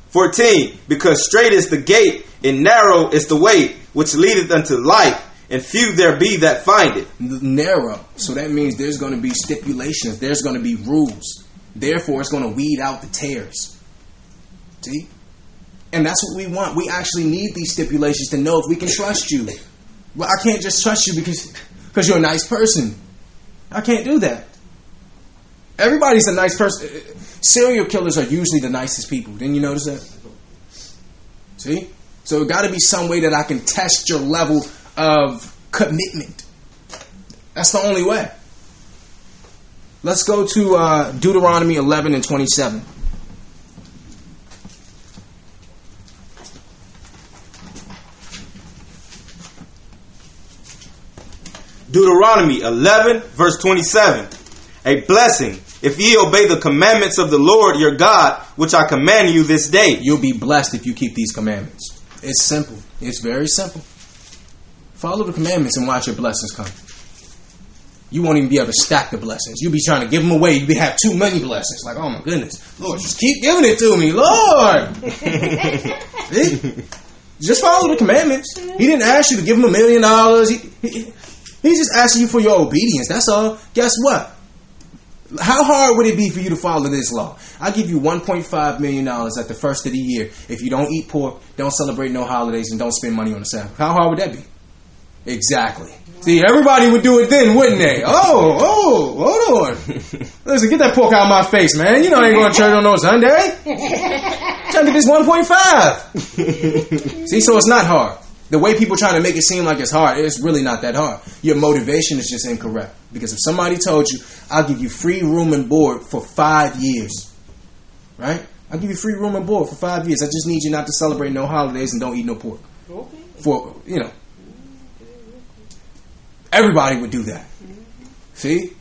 14. Because straight is the gate, and narrow is the way which leadeth unto life, and few there be that find it. Narrow. So that means there's going to be stipulations, there's going to be rules. Therefore, it's going to weed out the tares. See? And that's what we want. We actually need these stipulations to know if we can trust you. Well, I can't just trust you because because you're a nice person. I can't do that. Everybody's a nice person. Serial killers are usually the nicest people. Didn't you notice that? See? So it got to be some way that I can test your level of commitment. That's the only way. Let's go to uh, Deuteronomy 11 and 27. Deuteronomy 11, verse 27. A blessing if ye obey the commandments of the Lord your God, which I command you this day. You'll be blessed if you keep these commandments. It's simple. It's very simple. Follow the commandments and watch your blessings come. You won't even be able to stack the blessings. You'll be trying to give them away. You'll have too many blessings. Like, oh my goodness. Lord, just keep giving it to me. Lord. See? Just follow the commandments. He didn't ask you to give him a million dollars. He, he, He's just asking you for your obedience. That's all. Guess what? How hard would it be for you to follow this law? I'll give you $1.5 million at the first of the year if you don't eat pork, don't celebrate no holidays, and don't spend money on the Sabbath. How hard would that be? Exactly. See, everybody would do it then, wouldn't they? Oh, oh, hold on. Listen, get that pork out of my face, man. You know I ain't going to church on no Sunday. Trying to get this 1.5. See, so it's not hard the way people try to make it seem like it's hard, it's really not that hard. Your motivation is just incorrect. Because if somebody told you, I'll give you free room and board for five years, right? I'll give you free room and board for five years. I just need you not to celebrate no holidays and don't eat no pork. Okay. For, you know, everybody would do that. See?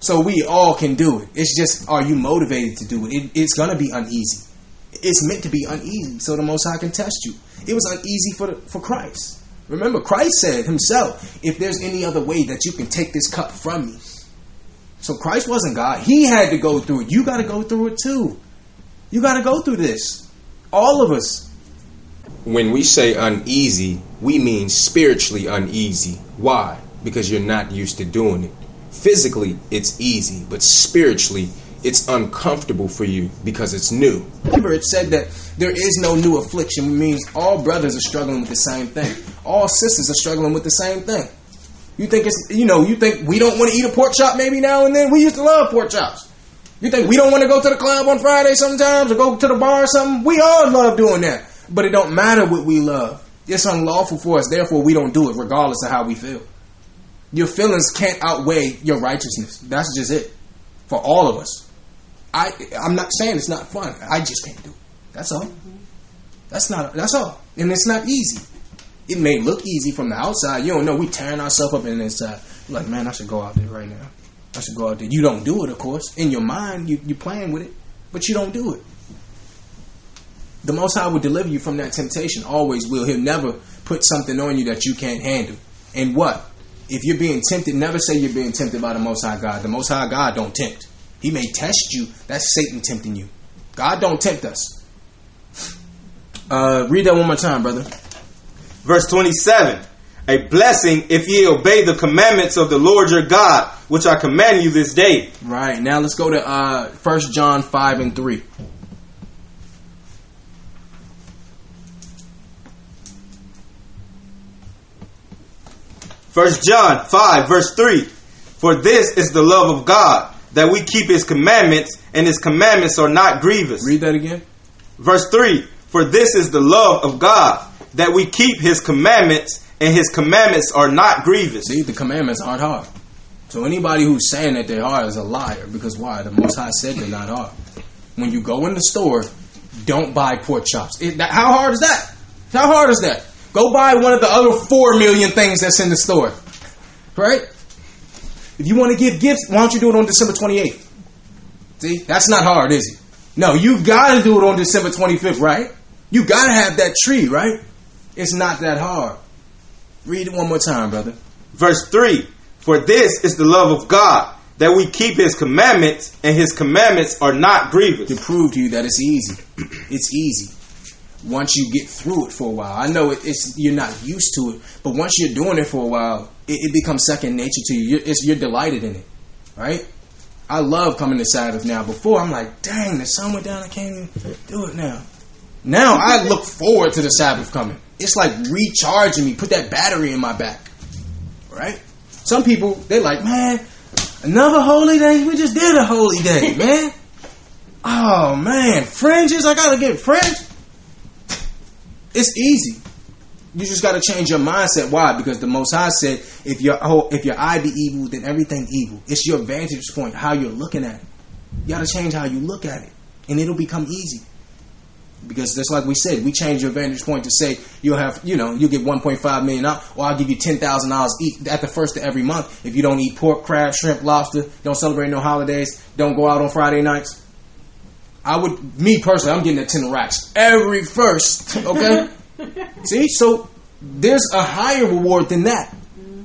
So we all can do it. It's just, are you motivated to do it? it it's going to be uneasy. It's meant to be uneasy so the Most High can test you. It was uneasy for, the, for Christ. Remember, Christ said himself, if there's any other way that you can take this cup from me. So Christ wasn't God. He had to go through it. You got to go through it too. You got to go through this. All of us. When we say uneasy, we mean spiritually uneasy. Why? Because you're not used to doing it. Physically, it's easy, but spiritually, it's uncomfortable for you because it's new. Remember, it said that there is no new affliction, which means all brothers are struggling with the same thing. All sisters are struggling with the same thing. You think it's, you know, you think we don't want to eat a pork chop maybe now and then? We used to love pork chops. You think we don't want to go to the club on Friday sometimes or go to the bar or something? We all love doing that. But it don't matter what we love. It's unlawful for us, therefore we don't do it regardless of how we feel. Your feelings can't outweigh your righteousness. That's just it. For all of us. I I'm not saying it's not fun. I just can't do it. That's all. That's not. That's all. And it's not easy. It may look easy from the outside. You don't know. We tearing ourselves up in. You're uh, like, man, I should go out there right now. I should go out there. You don't do it, of course. In your mind, you you playing with it, but you don't do it. The Most High will deliver you from that temptation. Always will. He'll never put something on you that you can't handle. And what? If you're being tempted, never say you're being tempted by the Most High God. The Most High God don't tempt. He may test you. That's Satan tempting you. God don't tempt us. Uh, read that one more time, brother. Verse 27 A blessing if ye obey the commandments of the Lord your God, which I command you this day. Right now, let's go to uh, 1 John five and three. First John 5, verse 3 For this is the love of God, that we keep his commandments, and his commandments are not grievous. Read that again. Verse 3 For this is the love of God, that we keep his commandments, and his commandments are not grievous. See, the commandments aren't hard. So anybody who's saying that they're hard is a liar. Because why? The Most High said they're not hard. When you go in the store, don't buy pork chops. It, that, how hard is that? How hard is that? Go buy one of the other four million things that's in the store. Right? If you want to give gifts, why don't you do it on December 28th? See, that's not hard, is it? No, you gotta do it on December 25th, right? You gotta have that tree, right? It's not that hard. Read it one more time, brother. Verse 3 For this is the love of God, that we keep his commandments, and his commandments are not grievous. To prove to you that it's easy. It's easy. Once you get through it for a while, I know it, it's you're not used to it, but once you're doing it for a while, it, it becomes second nature to you. You're, you're delighted in it, right? I love coming to Sabbath now. Before I'm like, dang, the sun went down. I can't even do it now. Now I look forward to the Sabbath coming. It's like recharging me, put that battery in my back, right? Some people they like, man, another holy day. We just did a holy day, man. Oh man, fringes. I gotta get fringe. It's easy. You just got to change your mindset. Why? Because the Most High said, "If your whole, if your eye be evil, then everything evil." It's your vantage point, how you're looking at it. You got to change how you look at it, and it'll become easy. Because just like we said, we change your vantage point to say you'll have, you know, you'll get 1.5 million out, or I'll give you ten thousand dollars at the first of every month if you don't eat pork, crab, shrimp, lobster, don't celebrate no holidays, don't go out on Friday nights. I would, me personally, I'm getting that ten racks every first. Okay, see, so there's a higher reward than that.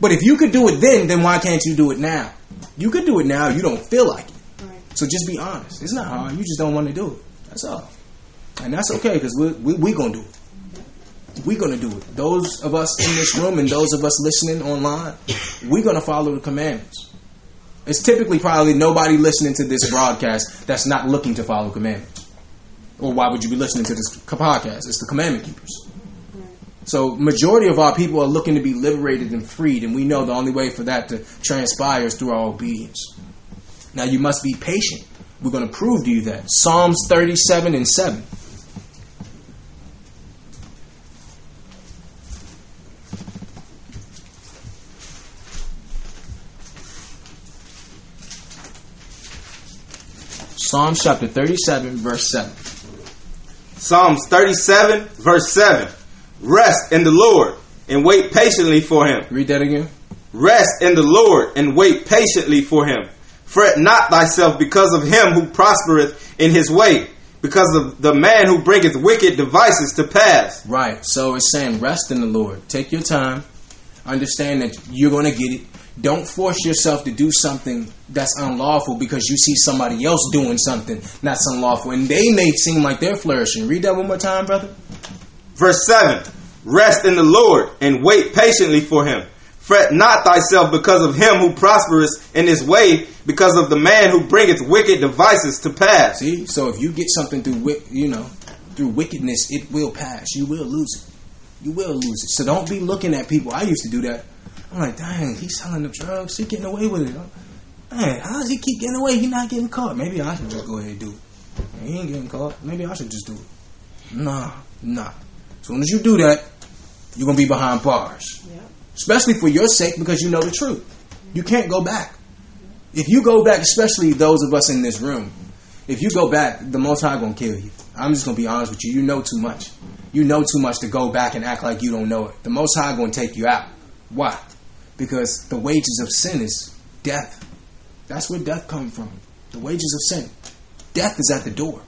But if you could do it then, then why can't you do it now? You could do it now. You don't feel like it. So just be honest. It's not hard. You just don't want to do it. That's all. And that's okay because we're we, we going to do it. We're going to do it. Those of us in this room and those of us listening online, we're going to follow the commandments. It's typically probably nobody listening to this broadcast that's not looking to follow commandments. Or why would you be listening to this podcast? It's the commandment keepers. So majority of our people are looking to be liberated and freed, and we know the only way for that to transpire is through our obedience. Now you must be patient. We're going to prove to you that. Psalms 37 and 7. Psalms chapter 37, verse 7. Psalms 37, verse 7. Rest in the Lord and wait patiently for him. Read that again. Rest in the Lord and wait patiently for him. Fret not thyself because of him who prospereth in his way, because of the man who bringeth wicked devices to pass. Right. So it's saying rest in the Lord. Take your time. Understand that you're going to get it. Don't force yourself to do something that's unlawful because you see somebody else doing something that's unlawful and they may seem like they're flourishing. Read that one more time, brother. Verse 7 Rest in the Lord and wait patiently for him. Fret not thyself because of him who prospereth in his way, because of the man who bringeth wicked devices to pass. See, so if you get something through, you know, through wickedness, it will pass. You will lose it. You will lose it. So don't be looking at people. I used to do that. I'm like, dang, he's selling the drugs. He's getting away with it. Man, how does he keep getting away? He's not getting caught. Maybe I should just go ahead and do it. He ain't getting caught. Maybe I should just do it. Nah, nah. As soon as you do that, you're gonna be behind bars. Yeah. Especially for your sake, because you know the truth. You can't go back. If you go back, especially those of us in this room, if you go back, the Most High gonna kill you. I'm just gonna be honest with you. You know too much. You know too much to go back and act like you don't know it. The Most High gonna take you out. Why? Because the wages of sin is death. That's where death comes from. The wages of sin. Death is at the door.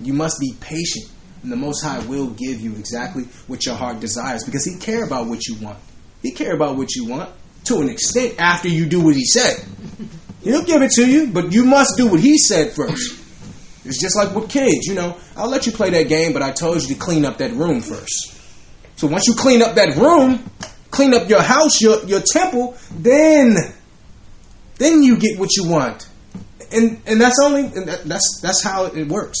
You must be patient, and the Most High will give you exactly what your heart desires because He care about what you want. He care about what you want. to an extent after you do what he said. He'll give it to you, but you must do what he said first. It's just like with kids, you know. I'll let you play that game, but I told you to clean up that room first. So once you clean up that room, clean up your house, your your temple, then then you get what you want. And and that's only and that, that's that's how it works.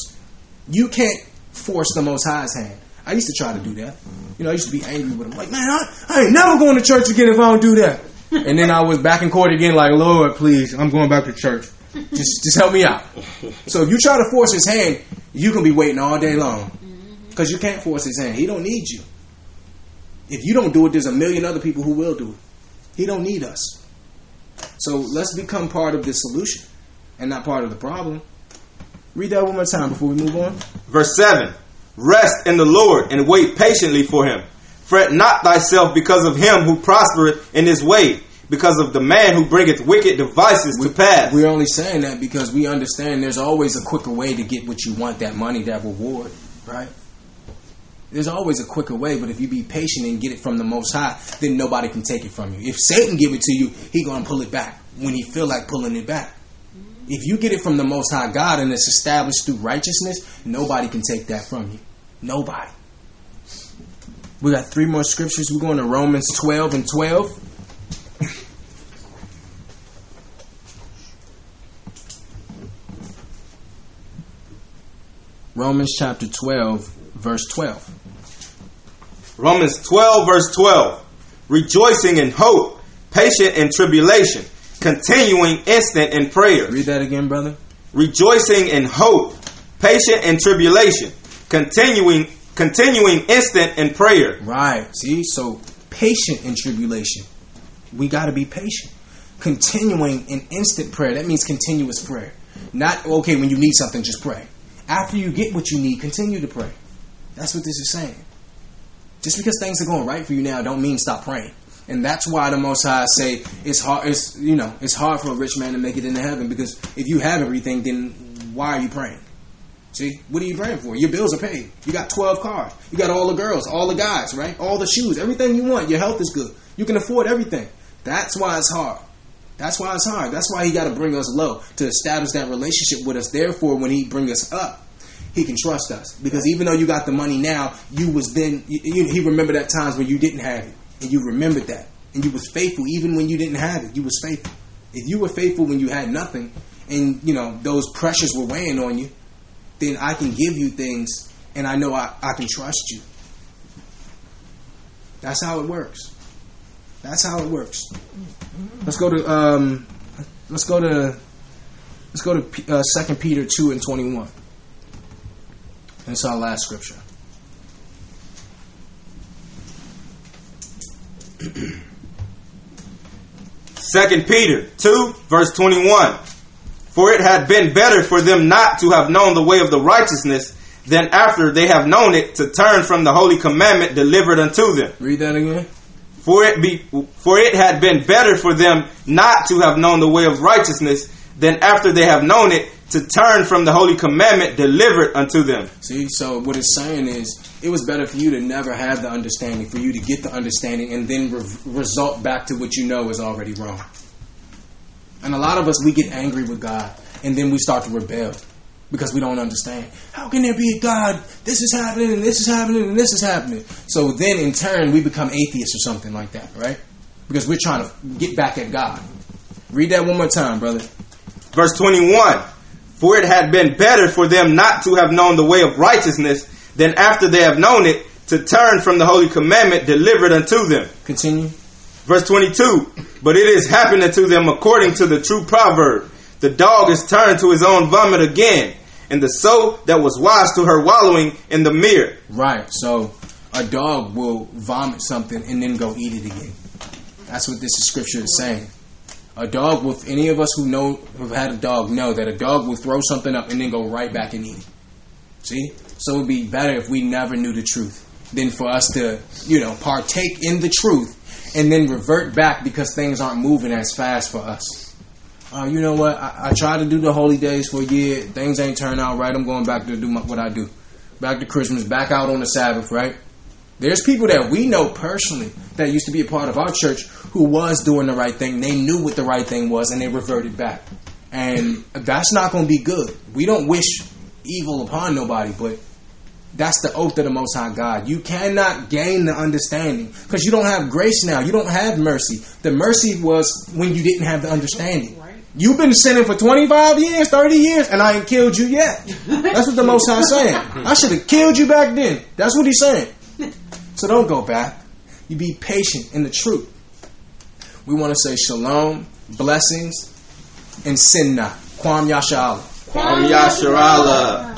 You can't force the Most High's hand. I used to try to do that. You know, I used to be angry with him, like, man, I, I ain't never going to church again if I don't do that. and then I was back in court again, like, Lord, please, I'm going back to church. Just just help me out. So if you try to force his hand, you can be waiting all day long because you can't force his hand. He don't need you. If you don't do it, there's a million other people who will do it. He don't need us. So let's become part of the solution and not part of the problem. Read that one more time before we move on. Verse 7 Rest in the Lord and wait patiently for him. Fret not thyself because of him who prospereth in his way, because of the man who bringeth wicked devices to pass. We're only saying that because we understand there's always a quicker way to get what you want, that money, that reward, right? There's always a quicker way, but if you be patient and get it from the Most High, then nobody can take it from you. If Satan give it to you, he gonna pull it back when he feel like pulling it back. If you get it from the Most High God and it's established through righteousness, nobody can take that from you. Nobody. We got three more scriptures. We're going to Romans 12 and 12. Romans chapter 12, verse 12. Romans 12, verse 12. Rejoicing in hope, patient in tribulation, continuing instant in prayer. Read that again, brother. Rejoicing in hope, patient in tribulation, continuing continuing instant in prayer. Right. See, so patient in tribulation. We got to be patient. Continuing in instant prayer. That means continuous prayer. Not okay when you need something, just pray. After you get what you need, continue to pray. That's what this is saying. Just because things are going right for you now, don't mean stop praying. And that's why the Most High say it's hard. It's you know it's hard for a rich man to make it into heaven because if you have everything, then why are you praying? See, what are you praying for? Your bills are paid. You got 12 cars. You got all the girls, all the guys, right? All the shoes, everything you want. Your health is good. You can afford everything. That's why it's hard. That's why it's hard. That's why he got to bring us low to establish that relationship with us. Therefore, when he bring us up, he can trust us because even though you got the money now, you was then you, you, he remembered at times when you didn't have it, and you remembered that, and you was faithful even when you didn't have it. You was faithful. If you were faithful when you had nothing, and you know those pressures were weighing on you, then I can give you things and I know I, I can trust you. That's how it works. That's how it works. Let's go to um, let's go to let's go to uh, Second Peter two and twenty one. That's our last scripture. Second Peter 2, verse 21. For it had been better for them not to have known the way of the righteousness than after they have known it to turn from the holy commandment delivered unto them. Read that again. For it be for it had been better for them not to have known the way of righteousness than after they have known it to turn from the holy commandment delivered unto them. See, so what it's saying is, it was better for you to never have the understanding, for you to get the understanding, and then re- result back to what you know is already wrong. And a lot of us, we get angry with God, and then we start to rebel because we don't understand. How can there be a God? This is happening, and this is happening, and this is happening. So then, in turn, we become atheists or something like that, right? Because we're trying to get back at God. Read that one more time, brother. Verse 21 For it had been better for them not to have known the way of righteousness than after they have known it to turn from the holy commandment delivered unto them. Continue. Verse 22 But it is happened unto them according to the true proverb The dog is turned to his own vomit again, and the soul that was wise to her wallowing in the mere. Right. So a dog will vomit something and then go eat it again. That's what this scripture is saying. A dog will. Any of us who know who've had a dog know that a dog will throw something up and then go right back and eat it. See. So it would be better if we never knew the truth than for us to, you know, partake in the truth and then revert back because things aren't moving as fast for us. Uh, you know what? I, I tried to do the holy days for a year. Things ain't turn out right. I'm going back to do my, what I do. Back to Christmas. Back out on the Sabbath, right? There's people that we know personally that used to be a part of our church who was doing the right thing. They knew what the right thing was and they reverted back. And that's not going to be good. We don't wish evil upon nobody, but that's the oath of the Most High God. You cannot gain the understanding because you don't have grace now. You don't have mercy. The mercy was when you didn't have the understanding. You've been sinning for 25 years, 30 years, and I ain't killed you yet. That's what the Most High saying. I should have killed you back then. That's what he's saying. So don't go back. You be patient in the truth. We want to say shalom, blessings, and sin not. Kwam Yashala. Kwam Yasharala.